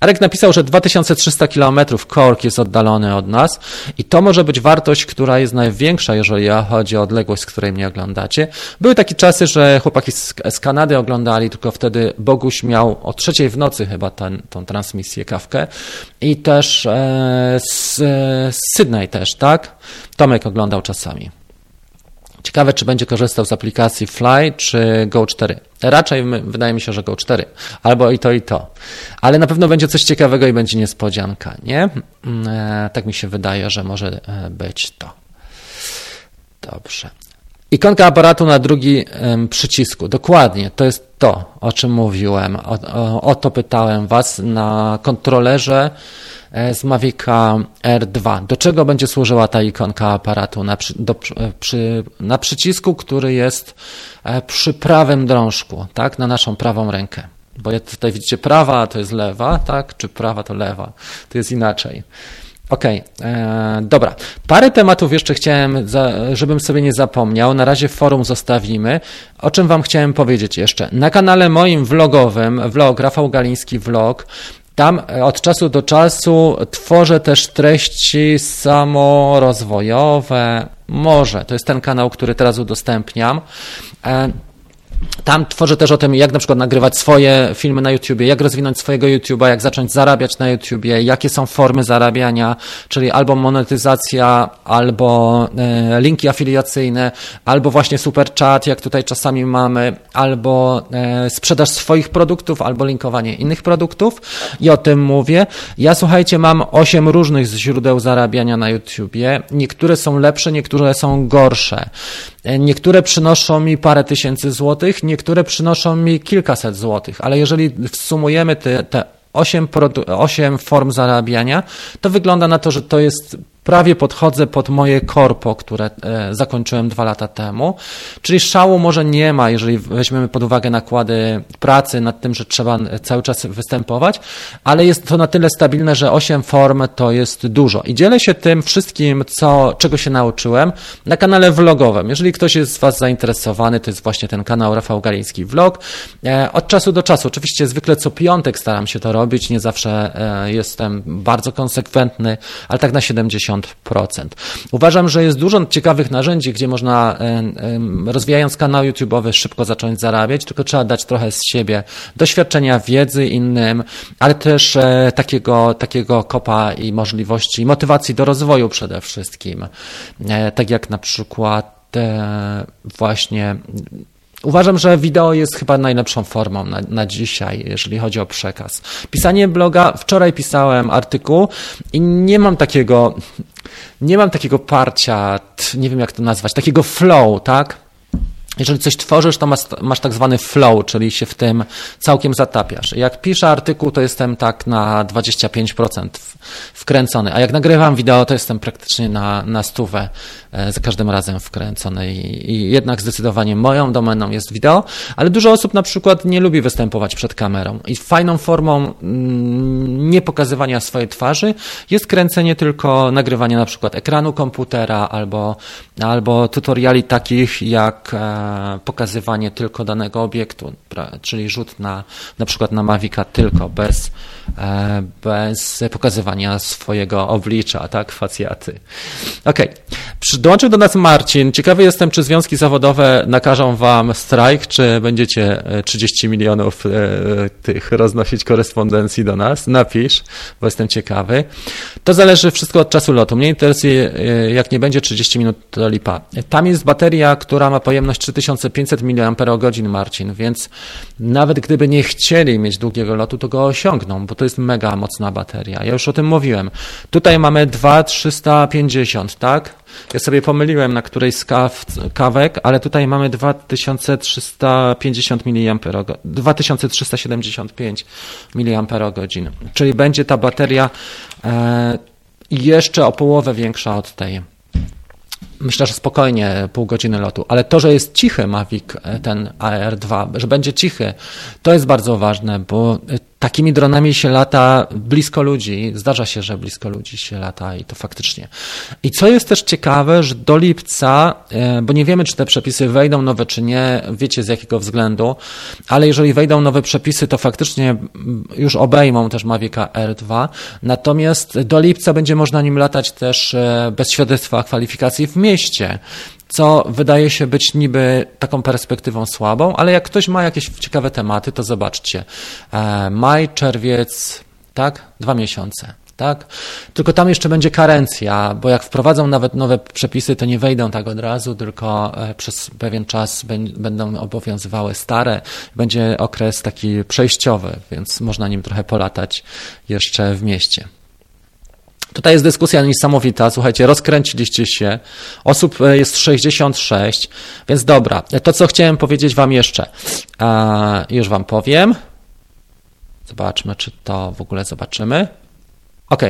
Arek napisał, że 2300 km Kork jest oddalony od nas i to może być wartość, która jest największa, jeżeli chodzi o odległość, z której mnie oglądacie. Były takie czasy, że chłopaki z, Kanady oglądali, tylko wtedy Boguś miał o trzeciej w nocy chyba ten, tą transmisję, kawkę i też e, z, z Sydney też, tak? Tomek oglądał czasami. Ciekawe, czy będzie korzystał z aplikacji Fly czy Go 4. Raczej wydaje mi się, że Go 4. Albo i to, i to. Ale na pewno będzie coś ciekawego i będzie niespodzianka, nie? Mm, e, tak mi się wydaje, że może e, być to. Dobrze. Ikonka aparatu na drugi przycisku. Dokładnie, to jest to, o czym mówiłem. O, o, o to pytałem Was na kontrolerze z Mavica R2. Do czego będzie służyła ta ikonka aparatu na, przy, do, e, przy, na przycisku, który jest e, przy prawym drążku, tak, na naszą prawą rękę? Bo tutaj widzicie prawa to jest lewa, tak, czy prawa to lewa, to jest inaczej. Okej, okay, dobra. Parę tematów jeszcze chciałem, za, żebym sobie nie zapomniał. Na razie forum zostawimy. O czym Wam chciałem powiedzieć jeszcze? Na kanale moim vlogowym, vlog, Rafał Galiński vlog, tam e, od czasu do czasu tworzę też treści samorozwojowe. Może, to jest ten kanał, który teraz udostępniam. Tam tworzę też o tym, jak na przykład nagrywać swoje filmy na YouTubie, jak rozwinąć swojego YouTube'a, jak zacząć zarabiać na YouTubie, jakie są formy zarabiania, czyli albo monetyzacja, albo e, linki afiliacyjne, albo właśnie super chat, jak tutaj czasami mamy, albo e, sprzedaż swoich produktów, albo linkowanie innych produktów. I o tym mówię. Ja słuchajcie, mam osiem różnych źródeł zarabiania na YouTubie. Niektóre są lepsze, niektóre są gorsze. E, niektóre przynoszą mi parę tysięcy złotych, niektóre przynoszą mi kilkaset złotych, ale jeżeli sumujemy te, te 8, 8 form zarabiania, to wygląda na to, że to jest prawie podchodzę pod moje korpo, które e, zakończyłem dwa lata temu. Czyli szału może nie ma, jeżeli weźmiemy pod uwagę nakłady pracy nad tym, że trzeba cały czas występować, ale jest to na tyle stabilne, że 8 form to jest dużo. I dzielę się tym wszystkim, co, czego się nauczyłem na kanale vlogowym. Jeżeli ktoś jest z Was zainteresowany, to jest właśnie ten kanał Rafał Galiński Vlog. E, od czasu do czasu, oczywiście zwykle co piątek staram się to robić, nie zawsze e, jestem bardzo konsekwentny, ale tak na 70 50%. Uważam, że jest dużo ciekawych narzędzi, gdzie można rozwijając kanał YouTube'owy szybko zacząć zarabiać, tylko trzeba dać trochę z siebie doświadczenia, wiedzy innym, ale też e, takiego, takiego kopa i możliwości, motywacji do rozwoju przede wszystkim. E, tak jak na przykład e, właśnie Uważam, że wideo jest chyba najlepszą formą na, na dzisiaj, jeżeli chodzi o przekaz. Pisanie bloga, wczoraj pisałem artykuł i nie mam takiego, nie mam takiego parcia, nie wiem jak to nazwać, takiego flow, tak? Jeżeli coś tworzysz, to masz, masz, tak zwany flow, czyli się w tym całkiem zatapiasz. Jak piszę artykuł, to jestem tak na 25% wkręcony, a jak nagrywam wideo, to jestem praktycznie na, na stówę e, za każdym razem wkręcony I, i jednak zdecydowanie moją domeną jest wideo, ale dużo osób na przykład nie lubi występować przed kamerą i fajną formą mm, nie pokazywania swojej twarzy jest kręcenie tylko nagrywania na przykład ekranu komputera albo, albo tutoriali takich jak e, pokazywanie tylko danego obiektu, czyli rzut na na przykład na Mavica tylko bez, bez pokazywania swojego oblicza, tak, facjaty. Ok, Dołączył do nas Marcin. Ciekawy jestem, czy związki zawodowe nakażą wam strajk, czy będziecie 30 milionów tych roznosić korespondencji do nas. Napisz, bo jestem ciekawy. To zależy wszystko od czasu lotu. Mnie interesuje, jak nie będzie 30 minut, to lipa. Tam jest bateria, która ma pojemność 3500 mAh, Marcin, więc nawet gdyby nie chcieli mieć długiego lotu, to go osiągną, bo to jest mega mocna bateria. Ja już o tym mówiłem. Tutaj mamy 2350, tak? Ja sobie pomyliłem na którejś z kaw, kawek, ale tutaj mamy 2350 mAh, 2375 mAh, czyli będzie ta bateria e, jeszcze o połowę większa od tej myślę, że spokojnie pół godziny lotu, ale to, że jest cichy Mavic e, ten AR2, że będzie cichy, to jest bardzo ważne, bo takimi dronami się lata blisko ludzi. Zdarza się, że blisko ludzi się lata i to faktycznie. I co jest też ciekawe, że do lipca, e, bo nie wiemy, czy te przepisy wejdą nowe, czy nie, wiecie z jakiego względu, ale jeżeli wejdą nowe przepisy, to faktycznie już obejmą też Mavica R2. Natomiast do lipca będzie można nim latać też e, bez świadectwa kwalifikacji w mieście co wydaje się być niby taką perspektywą słabą, ale jak ktoś ma jakieś ciekawe tematy, to zobaczcie. E, maj, czerwiec, tak? Dwa miesiące. Tak? Tylko tam jeszcze będzie karencja, bo jak wprowadzą nawet nowe przepisy, to nie wejdą tak od razu, tylko e, przez pewien czas będą obowiązywały stare. Będzie okres taki przejściowy, więc można nim trochę polatać jeszcze w mieście. Tutaj jest dyskusja niesamowita. Słuchajcie, rozkręciliście się. Osób e, jest 66, więc dobra. To, co chciałem powiedzieć Wam jeszcze, już Wam powiem. Zobaczmy, czy to w ogóle zobaczymy. OK.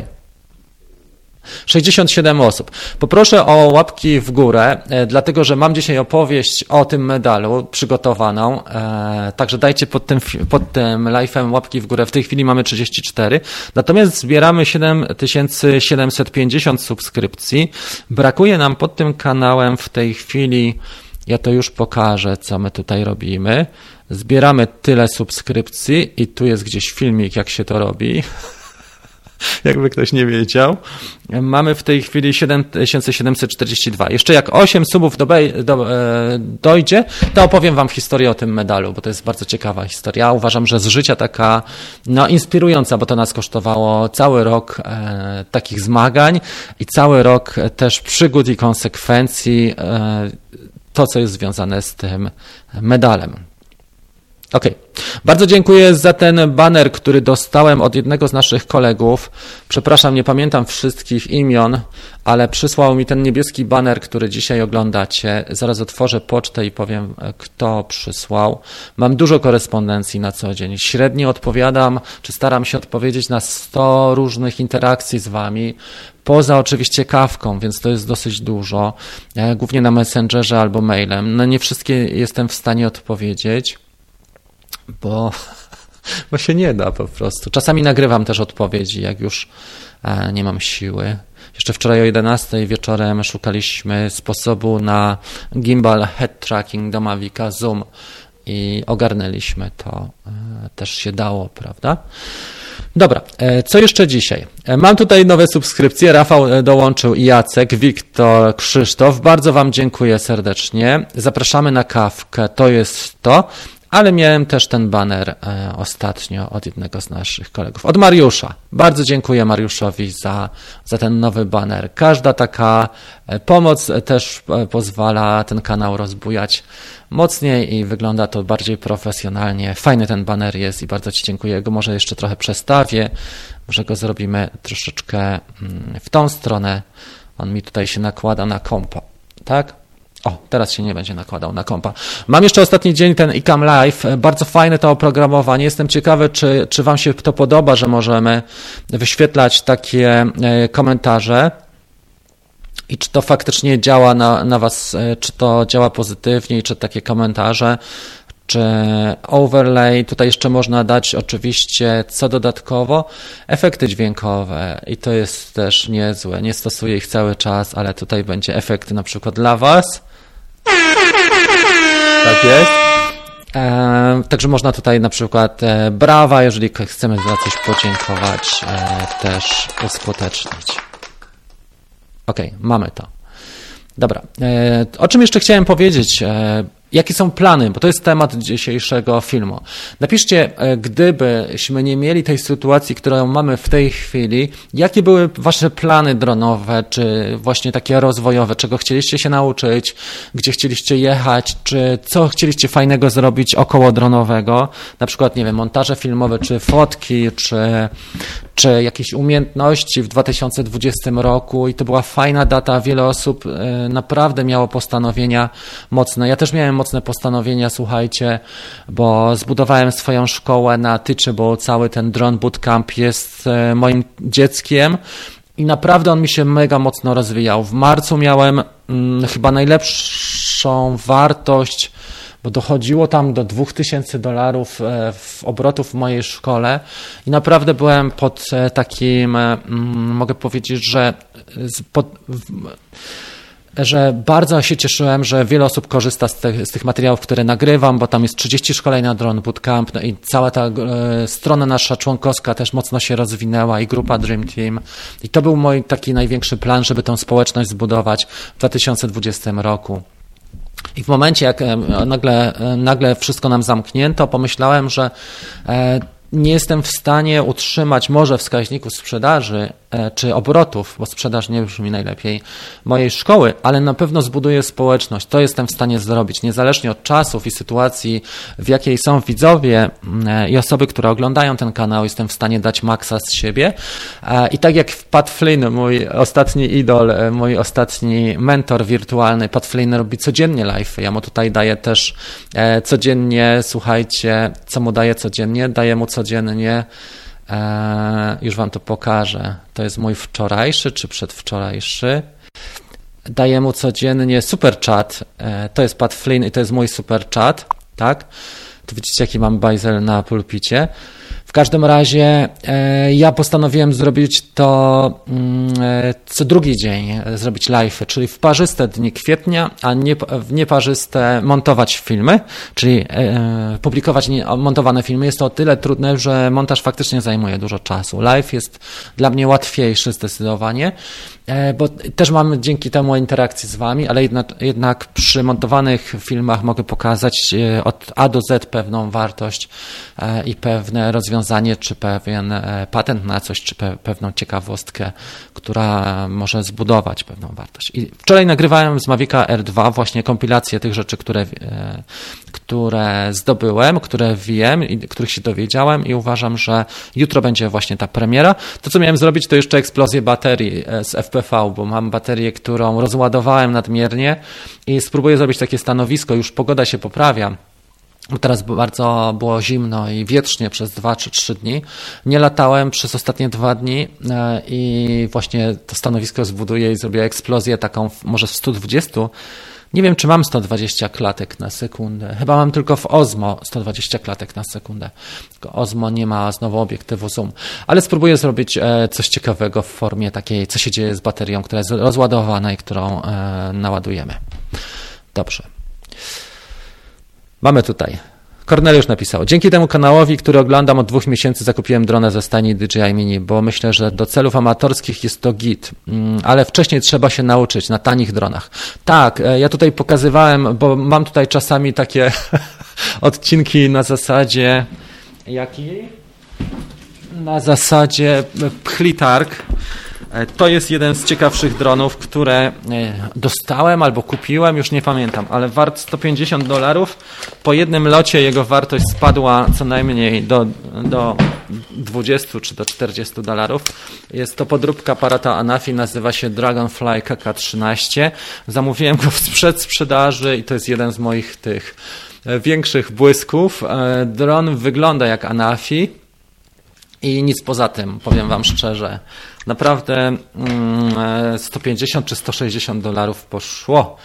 67 osób. Poproszę o łapki w górę, e, dlatego że mam dzisiaj opowieść o tym medalu przygotowaną. E, także dajcie pod tym, pod tym live'em łapki w górę. W tej chwili mamy 34. Natomiast zbieramy 7750 subskrypcji. Brakuje nam pod tym kanałem w tej chwili, ja to już pokażę, co my tutaj robimy. Zbieramy tyle subskrypcji i tu jest gdzieś filmik, jak się to robi. jakby ktoś nie wiedział. Mamy w tej chwili 7742. Jeszcze jak 8 subów do, do, e, dojdzie, to opowiem Wam historię o tym medalu, bo to jest bardzo ciekawa historia. Uważam, że z życia taka no, inspirująca, bo to nas kosztowało cały rok e, takich zmagań i cały rok też przygód i konsekwencji, e, to co jest związane z tym medalem. Okay. Bardzo dziękuję za ten banner, który dostałem od jednego z naszych kolegów. Przepraszam, nie pamiętam wszystkich imion, ale przysłał mi ten niebieski banner, który dzisiaj oglądacie. Zaraz otworzę pocztę i powiem, kto przysłał. Mam dużo korespondencji na co dzień. Średnio odpowiadam, czy staram się odpowiedzieć na 100 różnych interakcji z Wami. Poza oczywiście kawką, więc to jest dosyć dużo, e, głównie na Messengerze albo mailem. No nie wszystkie jestem w stanie odpowiedzieć bo, bo się nie da po prostu. Czasami nagrywam też odpowiedzi, jak już e, nie mam siły. Jeszcze wczoraj o 11 wieczorem szukaliśmy sposobu na gimbal head tracking do Mavica Zoom i ogarnęliśmy to. E, też się dało, prawda? Dobra, e, co jeszcze dzisiaj? Mam tutaj nowe subskrypcje. Rafał dołączył i Jacek, Wiktor, Krzysztof. Bardzo Wam dziękuję serdecznie. Zapraszamy na kawkę. To jest to ale miałem też ten baner e, ostatnio od jednego z naszych kolegów, od Mariusza. Bardzo dziękuję Mariuszowi za, za ten nowy baner. Każda taka e, pomoc też e, pozwala ten kanał rozbujać mocniej i wygląda to bardziej profesjonalnie. Fajny ten baner jest i bardzo Ci dziękuję. Go może jeszcze trochę przestawię, może go zrobimy troszeczkę mm, w tą stronę. On mi tutaj się nakłada na kompa, tak? O, teraz się nie będzie nakładał na kompa. Mam jeszcze ostatni dzień, ten ICAM Live. Bardzo fajne to oprogramowanie. Jestem ciekawy, czy, czy Wam się to podoba, że możemy wyświetlać takie e, komentarze i czy to faktycznie działa na, na Was, e, czy to działa pozytywnie, czy takie komentarze, czy overlay. Tutaj jeszcze można dać oczywiście co dodatkowo efekty dźwiękowe i to jest też niezłe. Nie stosuję ich cały czas, ale tutaj będzie efekty na przykład dla Was tak jest. E, także można tutaj na przykład e, brawa, jeżeli chcemy za coś podziękować, e, też uskutecznić. Ok, mamy to. Dobra. E, o czym jeszcze chciałem powiedzieć? Jakie są plany? Bo to jest temat dzisiejszego filmu. Napiszcie, e, gdybyśmy nie mieli tej sytuacji, którą mamy w tej chwili, jakie były Wasze plany dronowe, czy właśnie takie rozwojowe, czego chcieliście się nauczyć, gdzie chcieliście jechać, czy co chcieliście fajnego zrobić około dronowego, na przykład, nie wiem, montaże filmowe, czy fotki, czy, czy jakieś umiejętności w 2020 roku i to była fajna data, wiele osób e, naprawdę miało postanowienia mocne. Ja też miałem mocne postanowienia, słuchajcie, bo zbudowałem swoją szkołę na tyczy, bo cały ten drone bootcamp jest e, moim dzieckiem i naprawdę on mi się mega mocno rozwijał. W marcu miałem hmm, chyba najlepszą wartość bo dochodziło tam do 2000 dolarów e, w obrotów w mojej szkole i naprawdę byłem pod e, takim, mogę powiedzieć, że pod, że bardzo się cieszyłem, że wiele osób korzysta z, te, z, tych materiałów, które nagrywam, bo tam jest 30 szkoleń na Drone Bootcamp no i cała ta e, strona nasza członkowska też mocno się rozwinęła i grupa Dream Team. I to był mój taki największy plan, żeby tą społeczność zbudować w 2020 roku. I w momencie, jak e, nagle, e, nagle wszystko nam zamknięto, pomyślałem, że e, nie jestem w stanie utrzymać może wskaźników sprzedaży E, czy obrotów, bo sprzedaż nie brzmi najlepiej, mojej szkoły, ale na pewno zbuduję społeczność. To jestem w stanie zrobić, niezależnie od czasów i sytuacji, w jakiej są widzowie mm, e, i osoby, które oglądają ten kanał, jestem w stanie dać maksa z siebie. E, I tak jak Pat Flynn, mój ostatni idol, mój ostatni mentor wirtualny, Pat Flynn robi codziennie live. Ja mu tutaj daję też codziennie, słuchajcie, co mu daję codziennie? Daję mu codziennie E, już Wam to pokażę. To jest mój wczorajszy czy przedwczorajszy. Daję mu codziennie super chat. E, to jest Pat Flynn i to jest mój super chat. Tak? Tu widzicie, jaki mam bajzel na pulpicie każdym razie e, ja postanowiłem zrobić to mm, e, co drugi dzień, e, zrobić live, czyli w parzyste dni kwietnia, a nie, w nieparzyste montować filmy, czyli publikować montowane filmy. Jest to o tyle trudne, że montaż faktycznie zajmuje dużo czasu. Live jest dla mnie łatwiejszy zdecydowanie, bo też mam dzięki temu interakcję z Wami, ale jednak, jednak przy montowanych filmach mogę pokazać od A do Z pewną wartość i pewne rozwiązania rozwiązanie, czy pewien e, patent na coś, czy pe pewną ciekawostkę, która może zbudować pewną wartość. I wczoraj nagrywałem z Mavica R2 właśnie kompilację tych rzeczy, które, e, które zdobyłem, które wiem i których się dowiedziałem i uważam, że jutro będzie właśnie ta premiera. To, co miałem zrobić, to jeszcze eksplozję baterii e, z FPV, bo mam baterię, którą rozładowałem nadmiernie i spróbuję zrobić takie stanowisko, już pogoda się poprawia teraz bardzo było zimno i wietrznie przez dwa czy trzy dni. Nie latałem przez ostatnie dwa dni e, i właśnie to stanowisko zbuduję i zrobię eksplozję taką może w 120. Nie wiem, czy mam 120 klatek na sekundę. Chyba mam tylko w Ozmo 120 klatek na sekundę. Tylko Ozmo nie ma znowu obiektywu zoom. Ale spróbuję zrobić e, coś ciekawego w formie takiej, co się dzieje z baterią, która jest rozładowana i którą e, naładujemy. Dobrze. Mamy tutaj. Korneliusz napisał, dzięki temu kanałowi, który oglądam od dwóch miesięcy zakupiłem dronę ze stani DJI Mini, bo myślę, że do celów amatorskich jest to git, mm, ale wcześniej trzeba się nauczyć na tanich dronach. Tak, e, ja tutaj pokazywałem, bo mam tutaj czasami takie odcinki na zasadzie jakiej? Na zasadzie pchlitarg, E, to jest jeden z ciekawszych dronów, które e, dostałem albo kupiłem, już nie pamiętam, ale wart 150 dolarów. Po jednym locie jego wartość spadła co najmniej do, do 20 czy do 40 dolarów. Jest to podróbka aparata Anafi, nazywa się Dragonfly KK13. Zamówiłem go w przedsprzedaży i to jest jeden z moich tych e, większych błysków. Dron wygląda jak Anafi i nic poza tym, powiem Wam szczerze. Naprawdę 150 mm, czy 160 dolarów poszło.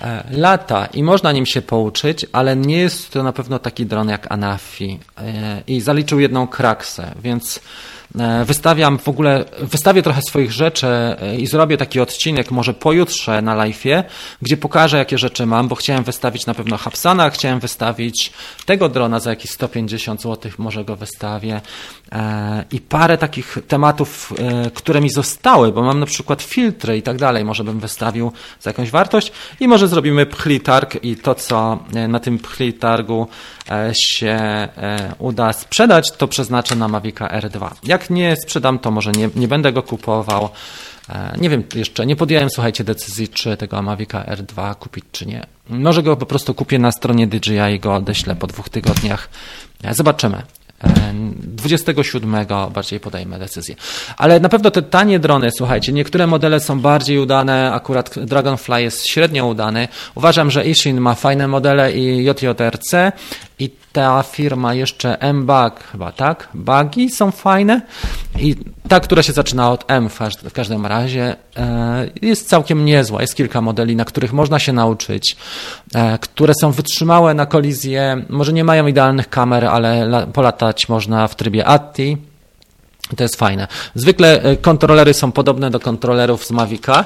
E, lata i można nim się pouczyć, ale nie jest to na pewno taki dron jak Anafi. E, I zaliczył jedną kraksę, więc wystawiam w ogóle, wystawię trochę swoich rzeczy i zrobię taki odcinek może pojutrze na live'ie, gdzie pokażę jakie rzeczy mam, bo chciałem wystawić na pewno Hapsana, chciałem wystawić tego drona za jakieś 150 zł, może go wystawię i parę takich tematów, które mi zostały, bo mam na przykład filtry i tak dalej, może bym wystawił za jakąś wartość i może zrobimy pchli targ i to, co na tym pchli targu się uda sprzedać, to przeznaczę na Mavica R2. Jak nie sprzedam, to może nie, nie będę go kupował. E, nie wiem jeszcze, nie podjąłem, słuchajcie, decyzji, czy tego Mavica R2 kupić, czy nie. Może go po prostu kupię na stronie DJI i go odeślę po dwóch tygodniach. E, zobaczymy. 27 bardziej podejmę decyzję. Ale na pewno te tanie drony, słuchajcie, niektóre modele są bardziej udane, akurat Dragonfly jest średnio udany. Uważam, że Ishin ma fajne modele i JJRC i ta firma jeszcze M-Bug chyba, tak? Bugi są fajne i ta, która się zaczyna od M w każdym razie e, jest całkiem niezła. Jest kilka modeli, na których można się nauczyć, e, które są wytrzymałe na kolizję. Może nie mają idealnych kamer, ale polatać można w trybie ATTI. To jest fajne. Zwykle e, kontrolery są podobne do kontrolerów z Mavica.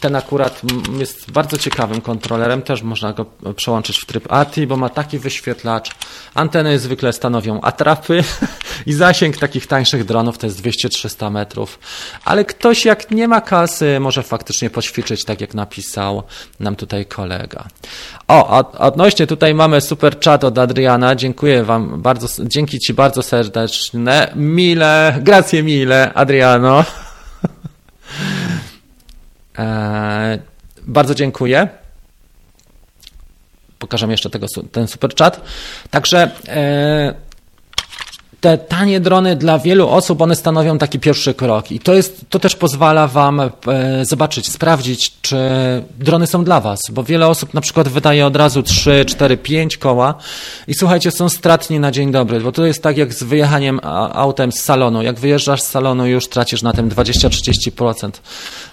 Ten akurat jest bardzo ciekawym kontrolerem, też można go przełączyć w tryb ATI, bo ma taki wyświetlacz. Anteny zwykle stanowią atrapy i zasięg takich tańszych dronów to jest 200-300 metrów. Ale ktoś jak nie ma kasy, może faktycznie poćwiczyć, tak jak napisał nam tutaj kolega. O, odnośnie tutaj mamy super chat od Adriana. Dziękuję Wam bardzo, dzięki Ci bardzo serdeczne. Mile, grazie mile, Adriano. Eee, bardzo dziękuję. Pokażę jeszcze tego, ten super chat. Także e, te tanie drony dla wielu osób, one stanowią taki pierwszy krok. I to, jest, to też pozwala Wam e, zobaczyć, sprawdzić, czy drony są dla Was, bo wiele osób na przykład wydaje od razu 3, 4, 5 koła i słuchajcie, są stratni na dzień dobry, bo to jest tak jak z wyjechaniem autem z salonu. Jak wyjeżdżasz z salonu, już tracisz na tym 20-30%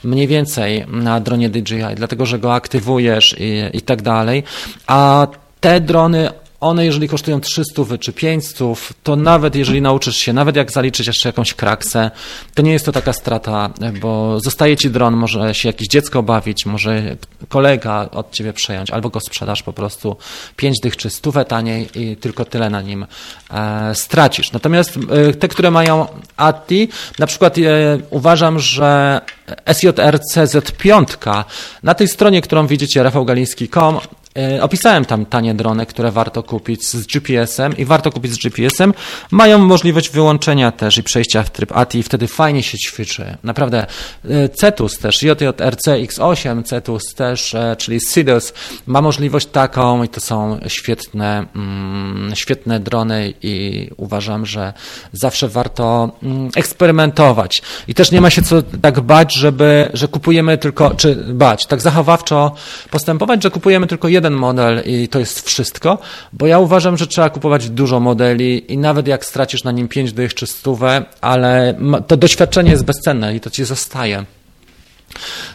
mniej więcej na dronie DJI, dlatego że go aktywujesz i, i tak dalej, a te drony one jeżeli kosztują 300 czy 500, to nawet jeżeli nauczysz się, nawet jak zaliczyć jeszcze jakąś kraksę, to nie jest to taka strata, bo zostaje ci dron, może się jakieś dziecko bawić, może kolega od ciebie przejąć, albo go sprzedasz po prostu 5 dych czy 100 taniej i tylko tyle na nim e, stracisz. Natomiast e, te, które mają ATI, na przykład e, uważam, że SJRC Z5 na tej stronie, którą widzicie, rafałgaliński.com opisałem tam tanie drony, które warto kupić z GPS-em i warto kupić z GPS-em. Mają możliwość wyłączenia też i przejścia w tryb ATI i wtedy fajnie się ćwiczy. Naprawdę e, Cetus też, JJRC X8 Cetus też, e, czyli SIDOS ma możliwość taką i to są świetne, mm, świetne drony i uważam, że zawsze warto mm, eksperymentować. I też nie ma się co tak bać, żeby, że kupujemy tylko, czy bać, tak zachowawczo postępować, że kupujemy tylko jeden jeden model i to jest wszystko, bo ja uważam, że trzeba kupować dużo modeli i nawet jak stracisz na nim 5 dych czy stówę, ale to doświadczenie jest bezcenne i to ci zostaje.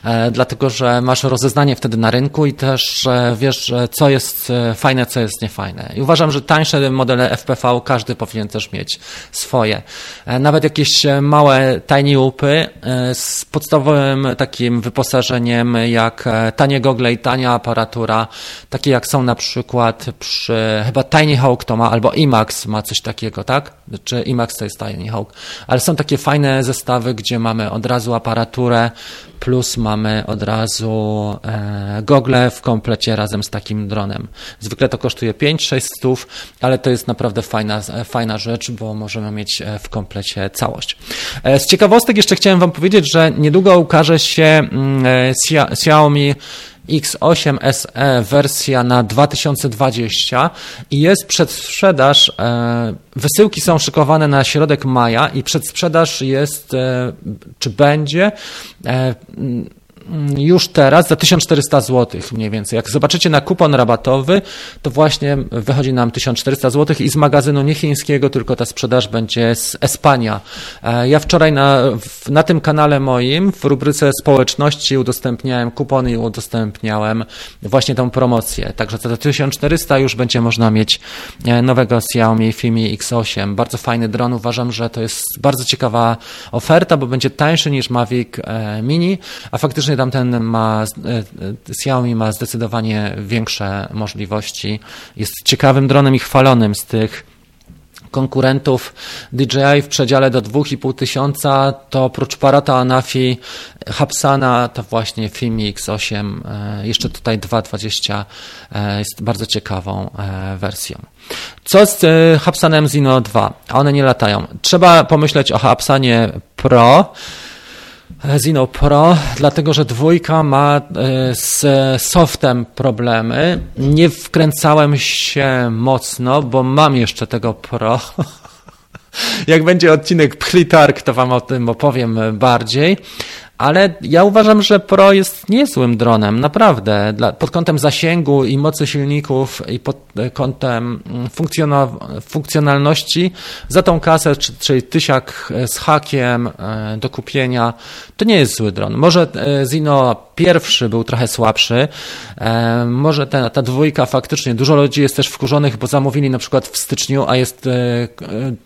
E, dlatego że masz rozeznanie wtedy na rynku i też wiesz, co jest e, fajne, co jest niefajne. I uważam, że tańsze modele FPV każdy powinien też mieć swoje. E, nawet jakieś małe tiny upy z podstawowym takim wyposażeniem jak tanie gogle i tania aparatura, takie jak są na przykład przy chyba Tiny Hawk to ma, albo IMAX ma coś takiego, tak? Czy IMAX to jest Tiny Hawk, ale są takie fajne zestawy, gdzie mamy od razu aparaturę, plus mamy od razu e, gogle w komplecie razem z takim dronem. Zwykle to kosztuje 5-6 stów, ale to jest naprawdę fajna, fajna rzecz, bo możemy mieć e, w komplecie całość. E, z ciekawostek jeszcze chciałem Wam powiedzieć, że niedługo ukaże się mm, Xiaomi X8 SE wersja na 2020 i jest przedsprzedaż. E, wysyłki są szykowane na środek maja i przedsprzedaż jest, e, czy będzie e, już teraz za 1400 zł mniej więcej. Jak zobaczycie na kupon rabatowy, to właśnie wychodzi nam 1400 zł i z magazynu nie chińskiego, tylko ta sprzedaż będzie z Espania. E, ja wczoraj na, na tym kanale moim w rubryce społeczności udostępniałem kupony i udostępniałem właśnie tą promocję. Także za 1400 już będzie można mieć e, nowego Xiaomi Fimi X8. Bardzo fajny dron. Uważam, że to jest bardzo ciekawa oferta, bo będzie tańszy niż Mavic e, Mini, a faktycznie tamten ma, Xiaomi ma zdecydowanie większe możliwości. Jest ciekawym dronem i chwalonym z tych konkurentów DJI w przedziale do 2,5 tysiąca, to oprócz Parata Anafi, Hapsana, to właśnie Fimi X8, e, jeszcze tutaj 2.20 e, jest bardzo ciekawą e, wersją. Co z Hapsanem Zino 2? One nie latają. Trzeba pomyśleć o Hapsanie Pro, Zino Pro, dlatego że dwójka ma e, z softem problemy. Nie wkręcałem się mocno, bo mam jeszcze tego Pro. Jak będzie odcinek Pchlitark, to Wam o tym opowiem bardziej. Ale ja uważam, że Pro jest niezłym dronem, naprawdę. Dla, pod kątem zasięgu i mocy silników i pod kątem funkcjonalności za tą kasę, czyli tysiak z hakiem e, do kupienia, to nie jest zły dron. Może e, Zino pierwszy był trochę słabszy, e, może ta, ta dwójka faktycznie, dużo ludzi jest też wkurzonych, bo zamówili na przykład w styczniu, a jest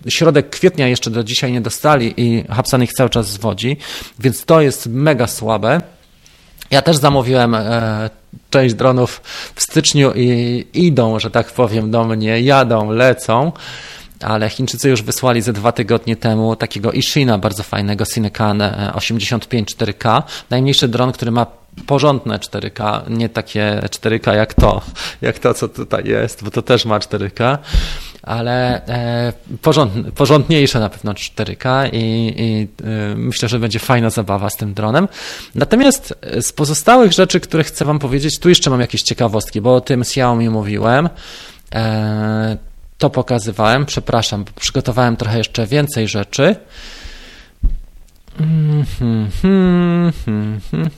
środek kwietnia jeszcze do dzisiaj nie dostali i Hapsan ich cały czas zwodzi, więc to jest mega słabe. Ja też zamówiłem e, część dronów w styczniu i idą, że tak powiem, do mnie, jadą, lecą ale Chińczycy już wysłali ze dwa tygodnie temu takiego Ishina, bardzo fajnego Cinecan 85 4K, najmniejszy dron, który ma porządne 4K, nie takie 4K jak to, jak to, co tutaj jest, bo to też ma 4K, ale e, porząd, porządniejsze na pewno 4K i, i e, myślę, że będzie fajna zabawa z tym dronem. Natomiast z pozostałych rzeczy, które chcę Wam powiedzieć, tu jeszcze mam jakieś ciekawostki, bo o tym Xiaomi mówiłem. E, to pokazywałem, przepraszam, przygotowałem trochę jeszcze więcej rzeczy. Hmm, hmm, hmm,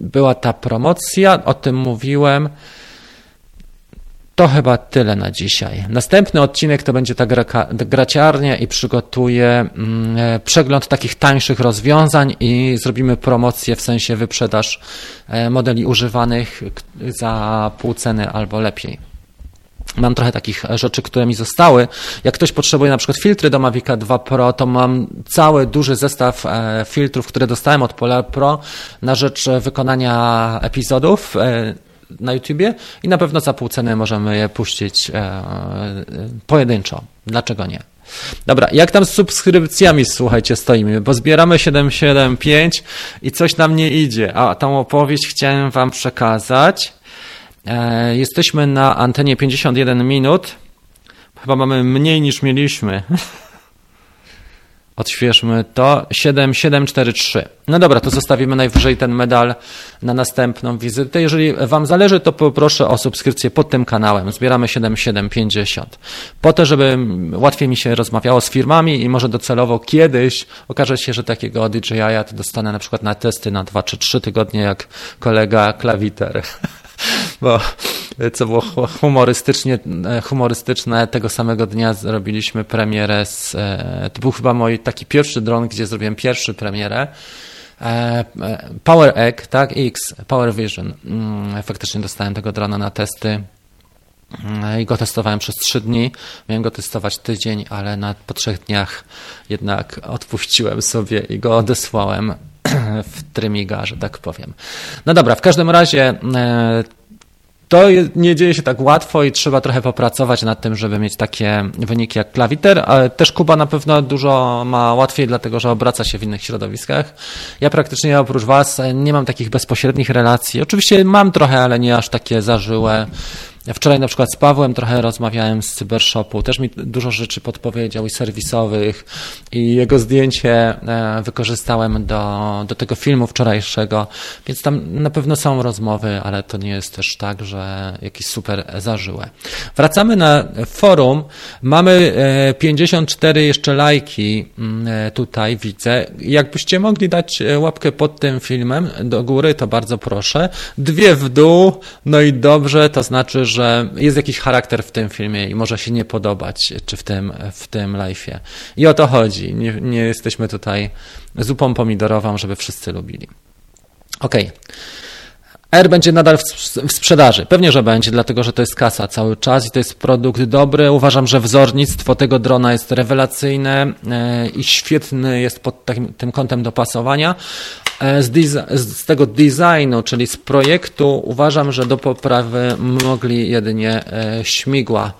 była ta promocja, o tym mówiłem. To chyba tyle na dzisiaj. Następny odcinek to będzie ta graciarnia i przygotuję mm, e, przegląd takich tańszych rozwiązań i zrobimy promocję w sensie wyprzedaż e, modeli używanych za pół ceny albo lepiej. Mam trochę takich rzeczy, które mi zostały. Jak ktoś potrzebuje na przykład filtry do Mavica 2 Pro, to mam cały duży zestaw e, filtrów, które dostałem od Polar Pro na rzecz wykonania epizodów e, na YouTubie i na pewno za pół ceny możemy je puścić e, pojedynczo. Dlaczego nie? Dobra, jak tam z subskrypcjami, słuchajcie, stoimy, bo zbieramy 775 i coś nam nie idzie, a tą opowieść chciałem Wam przekazać. E, jesteśmy na antenie 51 minut. Chyba mamy mniej niż mieliśmy. Odświeżmy to. 7743. No dobra, to zostawimy najwyżej ten medal na następną wizytę. Jeżeli Wam zależy, to poproszę o subskrypcję pod tym kanałem. Zbieramy 7750. Po to, żeby łatwiej mi się rozmawiało z firmami i może docelowo kiedyś okaże się, że takiego DJI-a dostanę na przykład na testy na 2 czy 3 tygodnie jak kolega klawiter. bo co było humorystycznie, humorystyczne, tego samego dnia zrobiliśmy premierę z, e, to był chyba mój taki pierwszy dron, gdzie zrobiłem pierwszy premierę, e, e, Power Egg, tak, X, Power Vision. Mm, faktycznie dostałem tego drona na testy mm, i go testowałem przez trzy dni. Miałem go testować tydzień, ale na, po trzech dniach jednak odpuściłem sobie i go odesłałem w trymiga, że tak powiem. No dobra, w każdym razie to nie dzieje się tak łatwo i trzeba trochę popracować nad tym, żeby mieć takie wyniki jak klawiter, ale też Kuba na pewno dużo ma łatwiej, dlatego że obraca się w innych środowiskach. Ja praktycznie oprócz Was nie mam takich bezpośrednich relacji. Oczywiście mam trochę, ale nie aż takie zażyłe Wczoraj na przykład z Pawłem trochę rozmawiałem z Cybershopu, też mi dużo rzeczy podpowiedział i serwisowych i jego zdjęcie e, wykorzystałem do, do tego filmu wczorajszego, więc tam na pewno są rozmowy, ale to nie jest też tak, że jakieś super zażyłe. Wracamy na forum. Mamy 54 jeszcze lajki mm, tutaj widzę. Jakbyście mogli dać łapkę pod tym filmem do góry, to bardzo proszę. Dwie w dół, no i dobrze, to znaczy, że jest jakiś charakter w tym filmie i może się nie podobać, czy w tym, w tym live'ie. I o to chodzi. Nie, nie jesteśmy tutaj zupą pomidorową, żeby wszyscy lubili. Okej. Okay. R będzie nadal w sprzedaży. Pewnie, że będzie, dlatego że to jest kasa cały czas i to jest produkt dobry. Uważam, że wzornictwo tego drona jest rewelacyjne e, i świetny jest pod takim, tym kątem dopasowania. E, z, z, tego designu, czyli z projektu, uważam, że do poprawy mogli jedynie e, śmigła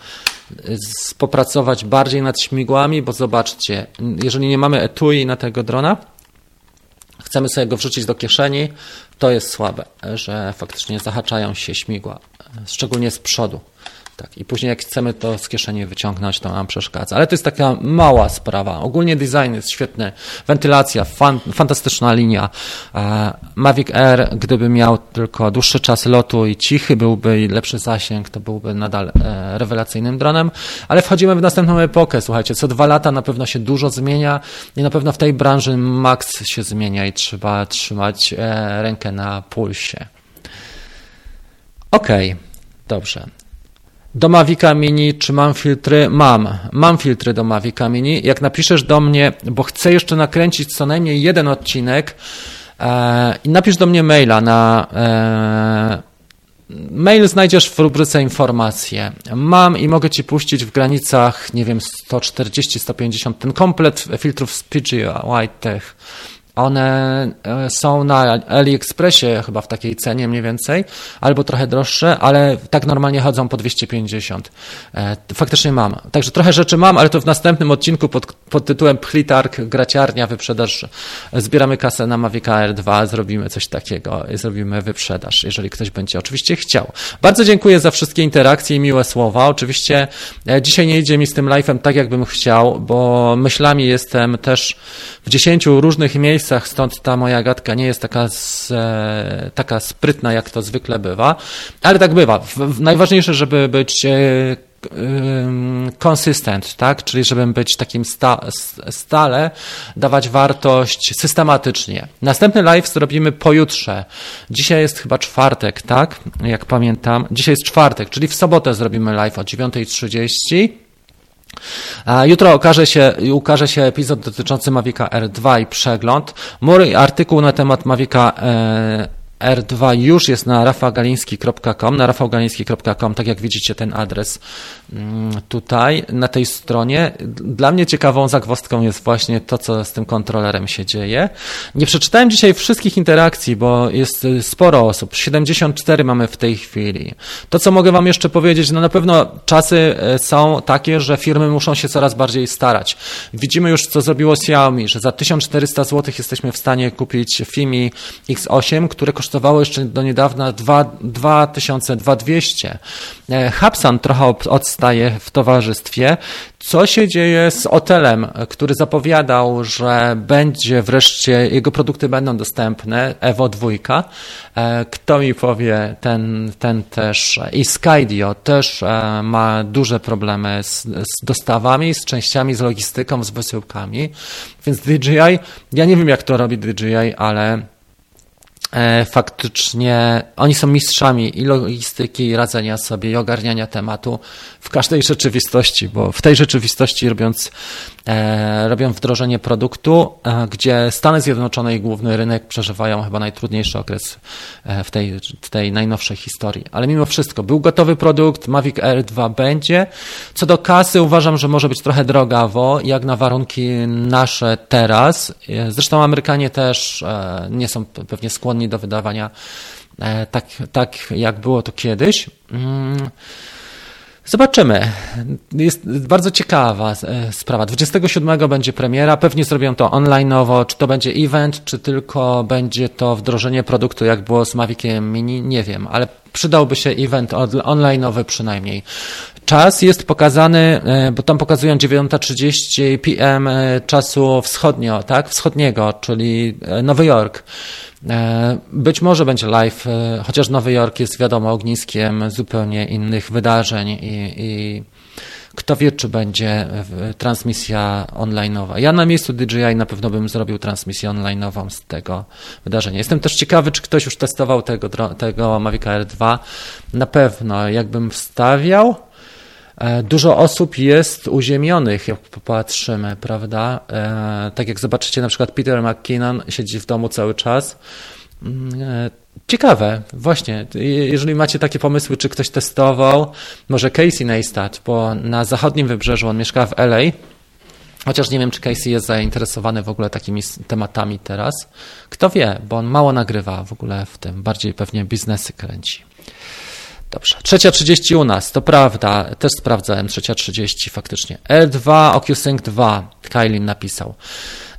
popracować bardziej nad śmigłami, bo zobaczcie, jeżeli nie mamy etui na tego drona, chcemy sobie go wrzucić do kieszeni, to jest słabe, że faktycznie zahaczają się śmigła, szczególnie z przodu. Tak, I później jak chcemy to z kieszeni wyciągnąć, to nam przeszkadza. Ale to jest taka mała sprawa. Ogólnie design jest świetny. Wentylacja, fan, fantastyczna linia. E, Mavic Air, gdyby miał tylko dłuższy czas lotu i cichy byłby i lepszy zasięg, to byłby nadal e, rewelacyjnym dronem. Ale wchodzimy w następną epokę. Słuchajcie, co dwa lata na pewno się dużo zmienia i na pewno w tej branży max się zmienia i trzeba trzymać e, rękę na pulsie. Okej, okay, dobrze. Do Mavica Mini, czy mam filtry? Mam. Mam filtry do Mavica Mini. Jak napiszesz do mnie, bo chcę jeszcze nakręcić co najmniej jeden odcinek e, i napisz do mnie maila na e, Mail znajdziesz w rubryce informacje. Mam i mogę Ci puścić w granicach, nie wiem, 140-150 ten komplet filtrów z PGY Tech one e, są na AliExpressie chyba w takiej cenie mniej więcej, albo trochę droższe, ale tak normalnie chodzą po 250. E, faktycznie mam. Także trochę rzeczy mam, ale to w następnym odcinku pod, pod tytułem Pchlitark, graciarnia, wyprzedaż. Zbieramy kasę na Mavic Air 2, zrobimy coś takiego, zrobimy wyprzedaż, jeżeli ktoś będzie oczywiście chciał. Bardzo dziękuję za wszystkie interakcje i miłe słowa. Oczywiście e, dzisiaj nie idzie mi z tym live'em tak, jakbym chciał, bo myślami jestem też w 10 różnych miejscach, miejscach, stąd ta moja gadka nie jest taka, z, e, taka sprytna, jak to zwykle bywa, ale tak bywa. Najważniejsze, żeby być e, konsystent, tak? Czyli żeby być takim sta, stale, dawać wartość systematycznie. Następny live zrobimy pojutrze. Dzisiaj jest chyba czwartek, tak? Jak pamiętam. Dzisiaj jest czwartek, czyli w sobotę zrobimy live o 9.30. Jutro ukaże się, ukaże się epizod dotyczący Mavica R2 i przegląd. Mój artykuł na temat Mavica e, R2 już jest na rafałgaliński.com, na rafałgaliński.com, tak jak widzicie ten adres mm, tutaj na tej stronie. Dla mnie ciekawą zagwozdką jest właśnie to, co z tym kontrolerem się dzieje. Nie przeczytałem dzisiaj wszystkich interakcji, bo jest sporo osób, 74 mamy w tej chwili. To, co mogę Wam jeszcze powiedzieć, no na pewno czasy e, są takie, że firmy muszą się coraz bardziej starać. Widzimy już, co zrobiło Xiaomi, że za 1400 zł jesteśmy w stanie kupić Fimi X8, które kosztuje kosztowało jeszcze do niedawna 2200. E, Hapsan trochę odstaje w towarzystwie. Co się dzieje z Otelem, który zapowiadał, że będzie wreszcie, jego produkty będą dostępne, Evo 2. E, kto mi powie, ten, ten też i Skydio też e, ma duże problemy z, z dostawami, z częściami, z logistyką, z wysyłkami. Więc DJI, ja nie wiem jak to robi DJI, ale faktycznie oni są mistrzami i logistyki, i radzenia sobie, i ogarniania tematu w każdej rzeczywistości, bo w tej rzeczywistości robiąc, e, robią wdrożenie produktu, e, gdzie Stany Zjednoczone i główny rynek przeżywają chyba najtrudniejszy okres e, w tej, w tej najnowszej historii. Ale mimo wszystko, był gotowy produkt, Mavic Air 2 będzie. Co do kasy, uważam, że może być trochę drogawo, jak na warunki nasze teraz. E, zresztą Amerykanie też e, nie są pewnie skłonni do wydawania tak, tak jak było to kiedyś. Mm. Zobaczymy. Jest bardzo ciekawa e, sprawa. 27 będzie premiera. Pewnie zrobią to onlineowo. Czy to będzie event, czy tylko będzie to wdrożenie produktu, jak było z Maviciem Mini, nie wiem, ale przydałby się event onlineowy przynajmniej. Czas jest pokazany, e, bo tam pokazują 9.30 PM e, czasu wschodnio, tak? Wschodniego, czyli Nowy Jork. E, być może będzie live, e, chociaż Nowy Jork jest wiadomo ogniskiem zupełnie innych wydarzeń i, i kto wie, czy będzie transmisja online'owa. Ja na miejscu DJI na pewno bym zrobił transmisję online'ową z tego wydarzenia. Jestem też ciekawy, czy ktoś już testował tego, tego Mavic Air 2. Na pewno, jakbym wstawiał, E, dużo osób jest uziemionych, jak popatrzymy, prawda? E, tak jak zobaczycie, na przykład Peter McKinnon siedzi w domu cały czas. Mm, e, ciekawe, właśnie. Jeżeli macie takie pomysły, czy ktoś testował, może Casey Neistat, bo na zachodnim wybrzeżu on mieszka w LA. Chociaż nie wiem, czy Casey jest zainteresowany w ogóle takimi tematami teraz. Kto wie, bo on mało nagrywa w ogóle w tym, bardziej pewnie biznesy kręci. Dobrze. Trzecia 30 u nas, to prawda, też sprawdzałem, trzecia 30 faktycznie. L2, OcuSync 2, Kailin napisał.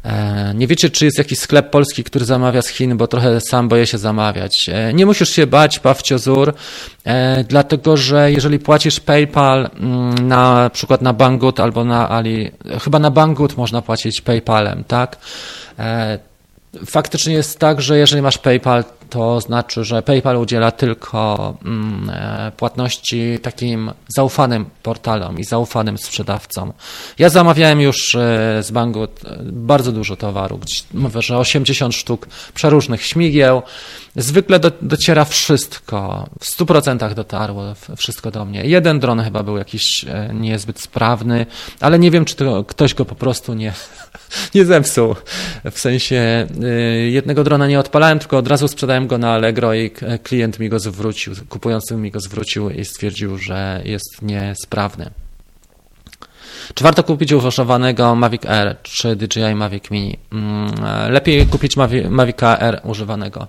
E, nie wiecie, czy jest jakiś sklep polski, który zamawia z Chin, bo trochę sam boję się zamawiać. E, nie musisz się bać, Pawciozur, e, dlatego że jeżeli płacisz PayPal mm, na przykład na Banggood albo na Ali, chyba na Banggood można płacić PayPalem, tak? Faktycznie jest tak, że jeżeli masz PayPal, to znaczy, że PayPal udziela tylko mm, e, płatności takim zaufanym portalom i zaufanym sprzedawcom. Ja zamawiałem już e, z banku bardzo dużo towaru, mówię, że 80 sztuk przeróżnych śmigieł. Zwykle do, dociera wszystko, w 100% dotarło wszystko do mnie. Jeden dron chyba był jakiś e, niezbyt sprawny, ale nie wiem, czy to ktoś go po prostu nie, nie zepsuł. W sensie jednego drona nie odpalałem, tylko od razu sprzedałem go na Allegro i klient mi go zwrócił, kupujący mi go zwrócił i stwierdził, że jest niesprawny. Czy warto kupić używanego Mavic Air czy DJI Mavic Mini? Mm, lepiej kupić Mavic Air używanego.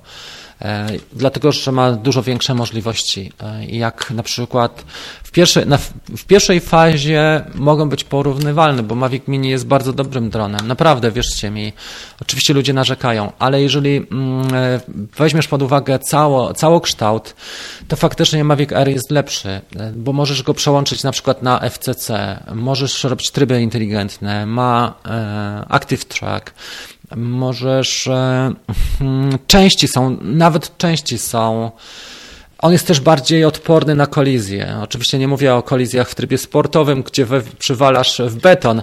E, dlatego że ma dużo większe możliwości. E, jak na przykład w pierwszej, na, w pierwszej fazie mogą być porównywalne, bo Mavic Mini jest bardzo dobrym dronem. Naprawdę, wierzcie mi. Oczywiście ludzie narzekają, ale jeżeli mm, e, weźmiesz pod uwagę cało, całokształt, to faktycznie Mavic Air jest lepszy, bo możesz go przełączyć na przykład na FCC, możesz robić tryby inteligentne, ma Active Track, możesz. E, hmm, części są, nawet części są. On jest też bardziej odporny na kolizję. Oczywiście nie mówię o kolizjach w trybie sportowym, gdzie we, przywalasz w beton,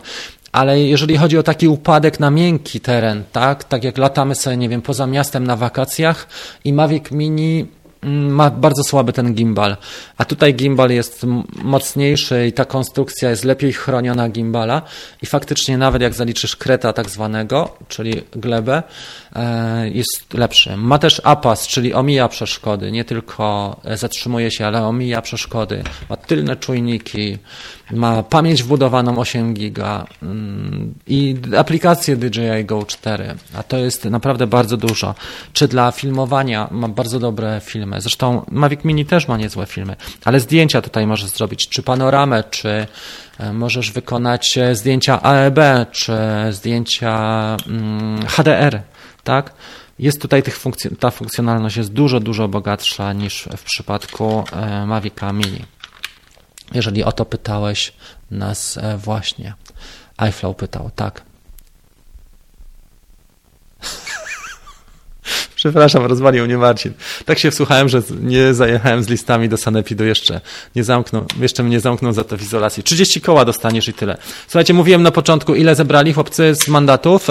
ale jeżeli chodzi o taki upadek na miękki teren, tak, tak jak latamy sobie, nie wiem, poza miastem na wakacjach i Mavic Mini ma bardzo słaby ten gimbal, a tutaj gimbal jest mocniejszy i ta konstrukcja jest lepiej chroniona gimbala i faktycznie nawet jak zaliczysz kreta tak zwanego, czyli glebę, e, jest lepszy. Ma też APAS, czyli omija przeszkody, nie tylko zatrzymuje się, ale omija przeszkody. Ma tylne czujniki, ma pamięć wbudowaną 8 giga mm, i aplikację DJI Go 4, a to jest naprawdę bardzo dużo. Czy dla filmowania ma bardzo dobre filmy. Zresztą Mavic Mini też ma niezłe filmy, ale zdjęcia tutaj możesz zrobić, czy panoramę, czy e, możesz wykonać e, zdjęcia AEB, czy zdjęcia mm, HDR, tak? Jest tutaj tych funkc- ta funkcjonalność jest dużo, dużo bogatsza niż w przypadku e, Mavica Mini jeżeli o to pytałeś nas e, właśnie. iFlow pytał, tak. Przepraszam, rozwalił mnie Marcin. Tak się wsłuchałem, że nie zajechałem z listami do Sanepidu jeszcze. Nie zamknął, jeszcze mnie zamknął za to w izolacji. 30 koła dostaniesz i tyle. Słuchajcie, mówiłem na początku, ile zebrali chłopcy z mandatów.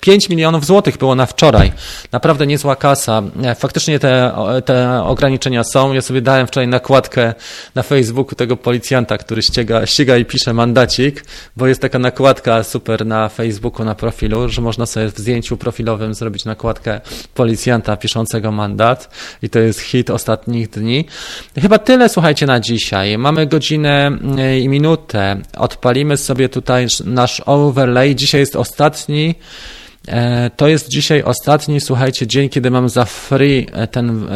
5 e, milionów złotych było na wczoraj. Naprawdę niezła kasa. E, faktycznie te, te ograniczenia są. Ja sobie dałem wczoraj nakładkę na Facebooku tego policjanta, który ściga, ściga i pisze mandacik, bo jest taka nakładka super na Facebooku, na profilu, że można sobie w zdjęciu profilowym zrobić nakładkę policjanta policjanta piszącego mandat i to jest hit ostatnich dni. Chyba tyle, słuchajcie, na dzisiaj. Mamy godzinę e, i minutę. Odpalimy sobie tutaj nasz overlay. Dzisiaj jest ostatni e, to jest dzisiaj ostatni, słuchajcie, dzień, kiedy mam za free e, ten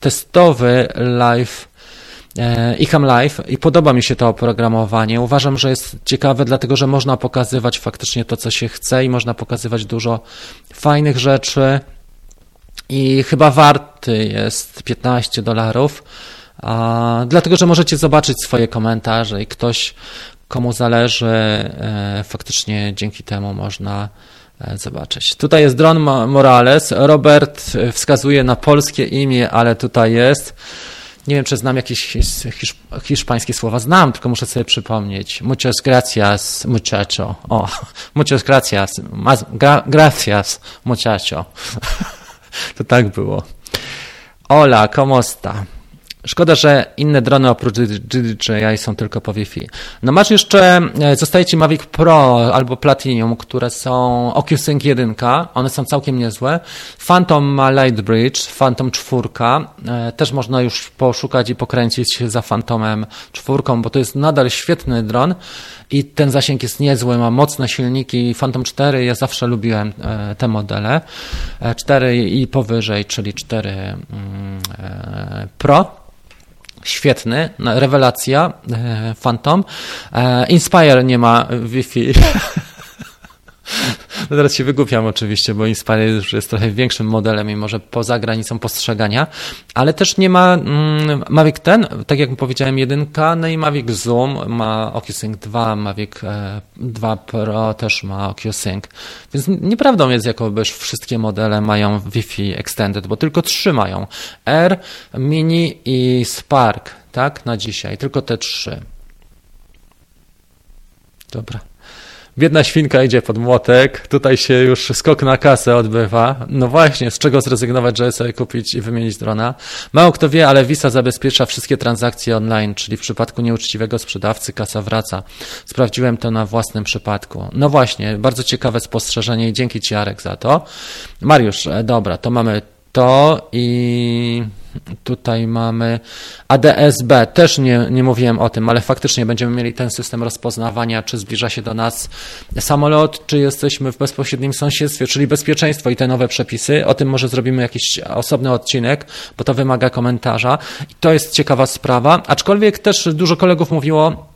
testowy live iCam Live i podoba mi się to oprogramowanie. Uważam, że jest ciekawe, dlatego że można pokazywać faktycznie to, co się chce i można pokazywać dużo fajnych rzeczy i chyba warty jest 15 dolarów, dlatego że możecie zobaczyć swoje komentarze i ktoś, komu zależy, e, faktycznie dzięki temu można e, zobaczyć. Tutaj jest Dron Morales. Robert wskazuje na polskie imię, ale tutaj jest. Nie wiem, czy znam jakieś hiszpańskie słowa. Znam, tylko muszę sobie przypomnieć. Muchas gracias, muchacho. O, muchas gracias. Gra, gracias, muchacho. To tak było. Hola, ¿cómo está? Szkoda, że inne drony oprócz DJI są tylko po Wi-Fi. No masz jeszcze, e, zostaje Ci Mavic Pro albo Platinum, które są OcuSync 1, one są całkiem niezłe. Phantom ma Lightbridge, Phantom 4, e, też można już poszukać i pokręcić się za Phantomem 4, bo to jest nadal świetny dron i ten zasięg jest niezły, ma mocne silniki. Phantom 4, ja zawsze lubiłem e, te modele. 4 i powyżej, czyli 4 mm, Pro świetny, rewelacja, e, Phantom. E, Inspire nie ma Wi-Fi. No teraz się wygłupiam oczywiście, bo Inspire już jest trochę większym modelem i może poza granicą postrzegania, ale też nie ma mm, Mavic ten, tak jak powiedziałem, jedynka, no i Mavic Zoom ma OcuSync 2, Mavic 2 e, Pro też ma OcuSync, więc nieprawdą jest, jakoby wszystkie modele mają Wi-Fi Extended, bo tylko trzy mają, R, Mini i Spark, tak, na dzisiaj, tylko te trzy. Dobra. Biedna świnka idzie pod młotek, tutaj się już skok na kasę odbywa. No właśnie, z czego zrezygnować, żeby sobie kupić i wymienić drona? Mało kto wie, ale Visa zabezpiecza wszystkie transakcje online, czyli w przypadku nieuczciwego sprzedawcy kasa wraca. Sprawdziłem to na własnym przypadku. No właśnie, bardzo ciekawe spostrzeżenie i dzięki Ci Arek za to. Mariusz, e, dobra, to mamy to i tutaj mamy ADSB, też nie, nie mówiłem o tym, ale faktycznie będziemy mieli ten system rozpoznawania, czy zbliża się do nas samolot, czy jesteśmy w bezpośrednim sąsiedztwie, czyli bezpieczeństwo i te nowe przepisy. O tym może zrobimy jakiś osobny odcinek, bo to wymaga komentarza. I to jest ciekawa sprawa, aczkolwiek też dużo kolegów mówiło,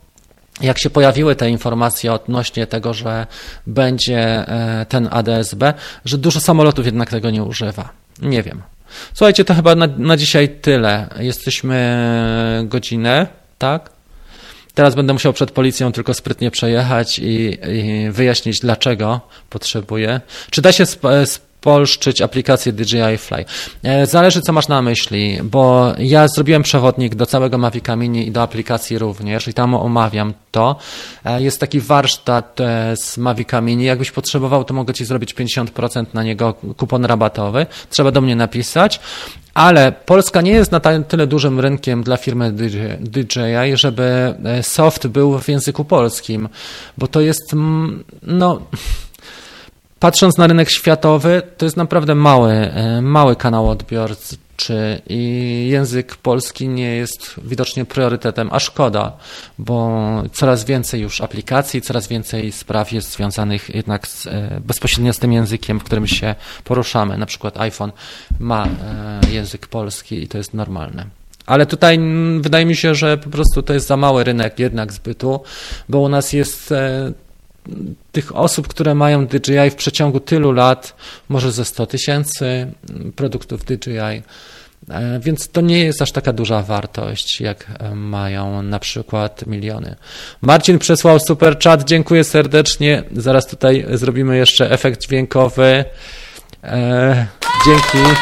jak się pojawiły te informacje odnośnie tego, że będzie e, ten ADSB, że dużo samolotów jednak tego nie używa. Nie wiem. Słuchajcie, to chyba na, na dzisiaj tyle. Jesteśmy godzinę, tak? Teraz będę musiał przed policją tylko sprytnie przejechać i, i wyjaśnić, dlaczego potrzebuję. Czy da się sp, sp polszczyć aplikację DJI Fly. E, zależy, co masz na myśli, bo ja zrobiłem przewodnik do całego Mavica Mini i do aplikacji również i tam omawiam to. E, jest taki warsztat e, z Mavica Mini. Jakbyś potrzebował, to mogę Ci zrobić 50% na niego kupon rabatowy. Trzeba do mnie napisać. Ale Polska nie jest na tyle dużym rynkiem dla firmy DJI, żeby soft był w języku polskim, bo to jest, no, Patrząc na rynek światowy, to jest naprawdę mały, e, mały kanał odbiorcy i język polski nie jest widocznie priorytetem, a szkoda, bo coraz więcej już aplikacji, coraz więcej spraw jest związanych jednak z, e, bezpośrednio z tym językiem, w którym się poruszamy. Na przykład iPhone ma e, język polski i to jest normalne. Ale tutaj wydaje mi się, że po prostu to jest za mały rynek jednak zbytu, bo u nas jest tych osób, które mają DJI w przeciągu tylu lat, może ze 100 tysięcy produktów DJI. E, więc to nie jest aż taka duża wartość, jak e, mają na przykład miliony. Marcin przesłał super chat, dziękuję serdecznie. Zaraz tutaj zrobimy jeszcze efekt dźwiękowy. E, dzięki.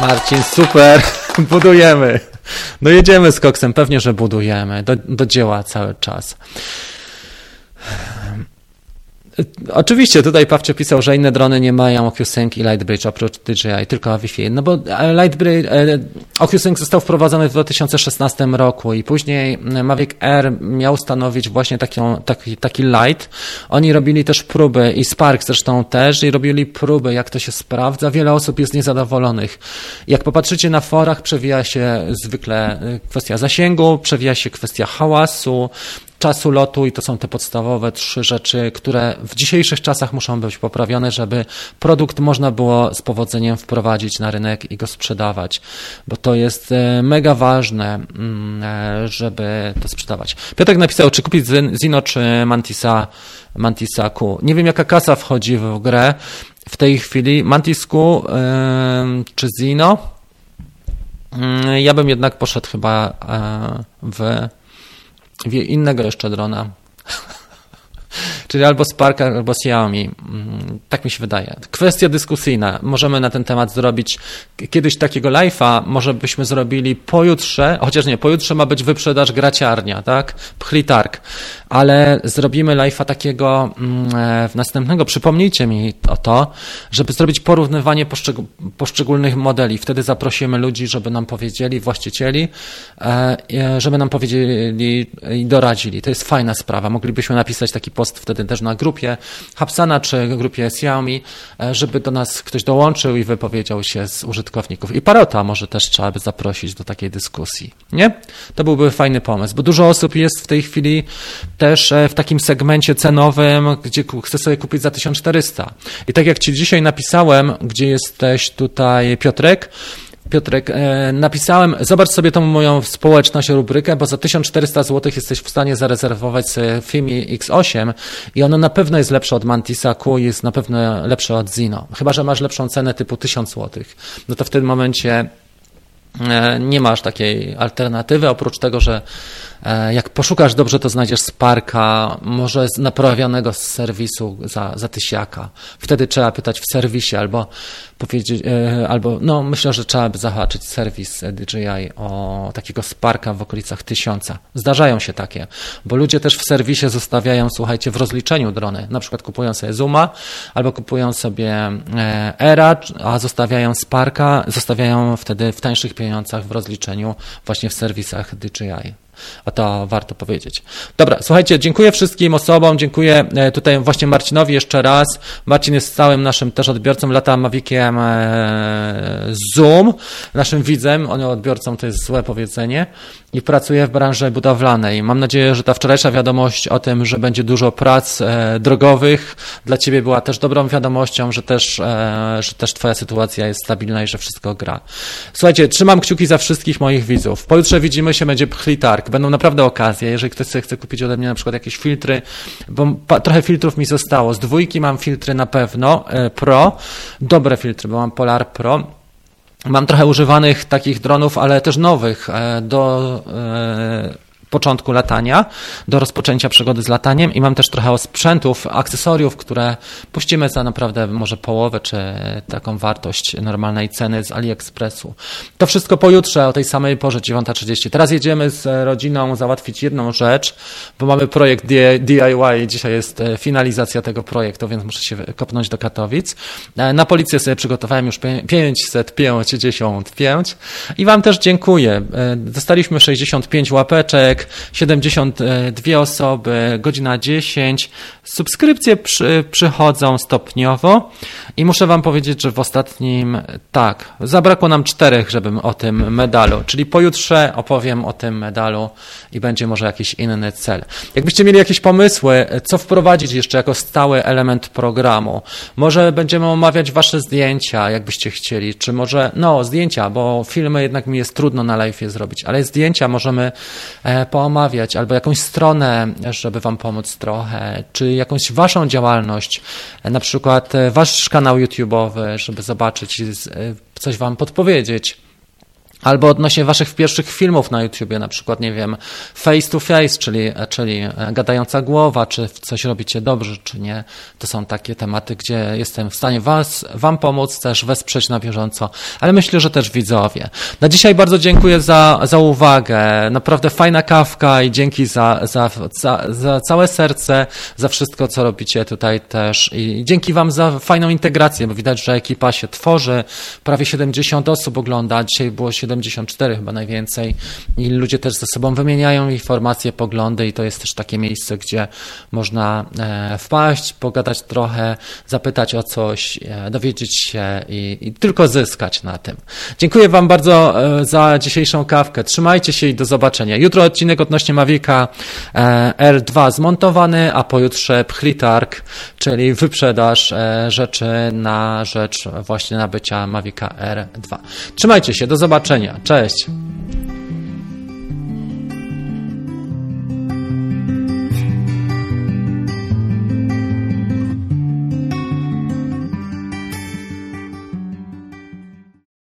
Marcin, super. Budujemy. No jedziemy z koksem, pewnie, że budujemy. Do, do dzieła cały czas. Oczywiście, tutaj Pawcie pisał, że inne drony nie mają OcuSync i Lightbridge oprócz DJI, tylko Wi-Fi. No bo e, Lightbridge, e, OcuSync został wprowadzony w 2016 roku i później Mavic Air miał stanowić właśnie taką, taki, taki light. Oni robili też próby i Spark zresztą też i robili próby, jak to się sprawdza. Wiele osób jest niezadowolonych. Jak popatrzycie na forach, przewija się zwykle e, kwestia zasięgu, przewija się kwestia hałasu, czasu lotu i to są te podstawowe trzy rzeczy, które w dzisiejszych czasach muszą być poprawione, żeby produkt można było z powodzeniem wprowadzić na rynek i go sprzedawać, bo to jest e, mega ważne, mm, e, żeby to sprzedawać. Piotrek napisał, czy kupić Zino czy Mantisa, Mantisa Q. Nie wiem, jaka kasa wchodzi w grę w tej chwili. Mantis Q czy Zino? Mm, ja bym jednak poszedł chyba e, w, w innego jeszcze drona. Czyli albo Spark, albo Xiaomi. Mm, tak mi się wydaje. Kwestia dyskusyjna. Możemy na ten temat zrobić kiedyś takiego live'a, może byśmy zrobili pojutrze, chociaż nie, pojutrze ma być wyprzedaż graciarnia, tak? Pchlitarg. Ale zrobimy live'a takiego mm, e, w następnego. Przypomnijcie mi o to, żeby zrobić porównywanie poszczególnych modeli. Wtedy zaprosimy ludzi, żeby nam powiedzieli, właścicieli, e, żeby nam powiedzieli i doradzili. To jest fajna sprawa. Moglibyśmy napisać taki post wtedy też na grupie Hapsana czy grupie Xiaomi, e, żeby do nas ktoś dołączył i wypowiedział się z użytkowników. I Parota może też trzeba by zaprosić do takiej dyskusji. Nie? To byłby fajny pomysł, bo dużo osób jest w tej chwili też e, w takim segmencie cenowym, gdzie chce sobie kupić za 1400. I tak jak Ci dzisiaj napisałem, gdzie jesteś tutaj, Piotrek, Piotrek, e, napisałem, zobacz sobie tą moją społeczność, rubrykę, bo za 1400 zł jesteś w stanie zarezerwować sobie Fimi X8 i ono na pewno jest lepsze od Mantisa Q, jest na pewno lepsze od Zino. Chyba, że masz lepszą cenę typu 1000 zł. No to w tym momencie e, nie masz takiej alternatywy, oprócz tego, że jak poszukasz dobrze, to znajdziesz Sparka, może naprawionego z serwisu za, za tysiaka. Wtedy trzeba pytać w serwisie albo powiedzieć, e, albo no myślę, że trzeba by zahaczyć serwis DJI o takiego Sparka w okolicach tysiąca. Zdarzają się takie, bo ludzie też w serwisie zostawiają, słuchajcie, w rozliczeniu drony. Na przykład kupują sobie Zuma albo kupują sobie e, Era, a zostawiają Sparka, zostawiają wtedy w tańszych pieniądzach w rozliczeniu właśnie w serwisach DJI. A to warto powiedzieć. Dobra, słuchajcie, dziękuję wszystkim osobom, dziękuję e, tutaj właśnie Marcinowi jeszcze raz. Marcin jest stałym naszym też odbiorcą, lata Maviciem e, Zoom, naszym widzem, on odbiorcą to jest złe powiedzenie i pracuje w branży budowlanej. Mam nadzieję, że ta wczorajsza wiadomość o tym, że będzie dużo prac e, drogowych dla Ciebie była też dobrą wiadomością, że też, że też Twoja sytuacja jest stabilna i że wszystko gra. Słuchajcie, trzymam kciuki za wszystkich moich widzów. Pojutrze widzimy się, będzie pchlitark będą naprawdę okazje, jeżeli ktoś chce kupić ode mnie na przykład jakieś filtry, bo trochę filtrów mi zostało. Z dwójki mam filtry na pewno e, Pro, dobre filtry, bo mam Polar Pro. Mam trochę używanych takich dronów, ale też nowych e, do e, początku latania, do rozpoczęcia przygody z lataniem i mam też trochę sprzętów, akcesoriów, które puścimy za naprawdę może połowę, czy taką wartość normalnej ceny z AliExpressu. To wszystko pojutrze o tej samej porze, 9.30. Teraz jedziemy z rodziną załatwić jedną rzecz, bo mamy projekt DIY, dzisiaj jest e, finalizacja tego projektu, więc muszę się kopnąć do Katowic. E, na policję sobie przygotowałem już 555 i Wam też dziękuję. E, dostaliśmy 65 łapeczek, 72 osoby, godzina 10. Subskrypcje przy, przychodzą stopniowo i muszę Wam powiedzieć, że w ostatnim, tak, zabrakło nam czterech, żebym o tym medalu, czyli pojutrze opowiem o tym medalu i będzie może jakiś inny cel. Jakbyście mieli jakieś pomysły, co wprowadzić jeszcze jako stały element programu, może będziemy omawiać Wasze zdjęcia, jakbyście chcieli, czy może, no, zdjęcia, bo filmy jednak mi jest trudno na live zrobić, ale zdjęcia możemy e, poomawiać, albo jakąś stronę, żeby Wam pomóc trochę, czy jakąś Waszą działalność, na przykład e, Wasz kanał YouTube'owy, żeby zobaczyć, e, coś Wam podpowiedzieć. Albo odnośnie waszych pierwszych filmów na YouTubie, na przykład, nie wiem, face to face, czyli, czyli gadająca głowa, czy coś robicie dobrze, czy nie. To są takie tematy, gdzie jestem w stanie was, wam pomóc, też wesprzeć na bieżąco, ale myślę, że też widzowie. Na dzisiaj bardzo dziękuję za, za uwagę. Naprawdę fajna kawka i dzięki za, za, za, za całe serce, za wszystko, co robicie tutaj też i dzięki wam za fajną integrację, bo widać, że ekipa się tworzy. Prawie 70 osób ogląda, dzisiaj było 70 74 chyba najwięcej i ludzie też ze sobą wymieniają informacje, poglądy i to jest też takie miejsce, gdzie można e, wpaść, pogadać trochę, zapytać o coś, e, dowiedzieć się i, i tylko zyskać na tym. Dziękuję Wam bardzo za dzisiejszą kawkę. Trzymajcie się i do zobaczenia. Jutro odcinek odnośnie Mavica R2 zmontowany, a pojutrze Pritark, czyli wyprzedaż rzeczy na rzecz właśnie nabycia Mavica R2. Trzymajcie się, do zobaczenia. Cześć.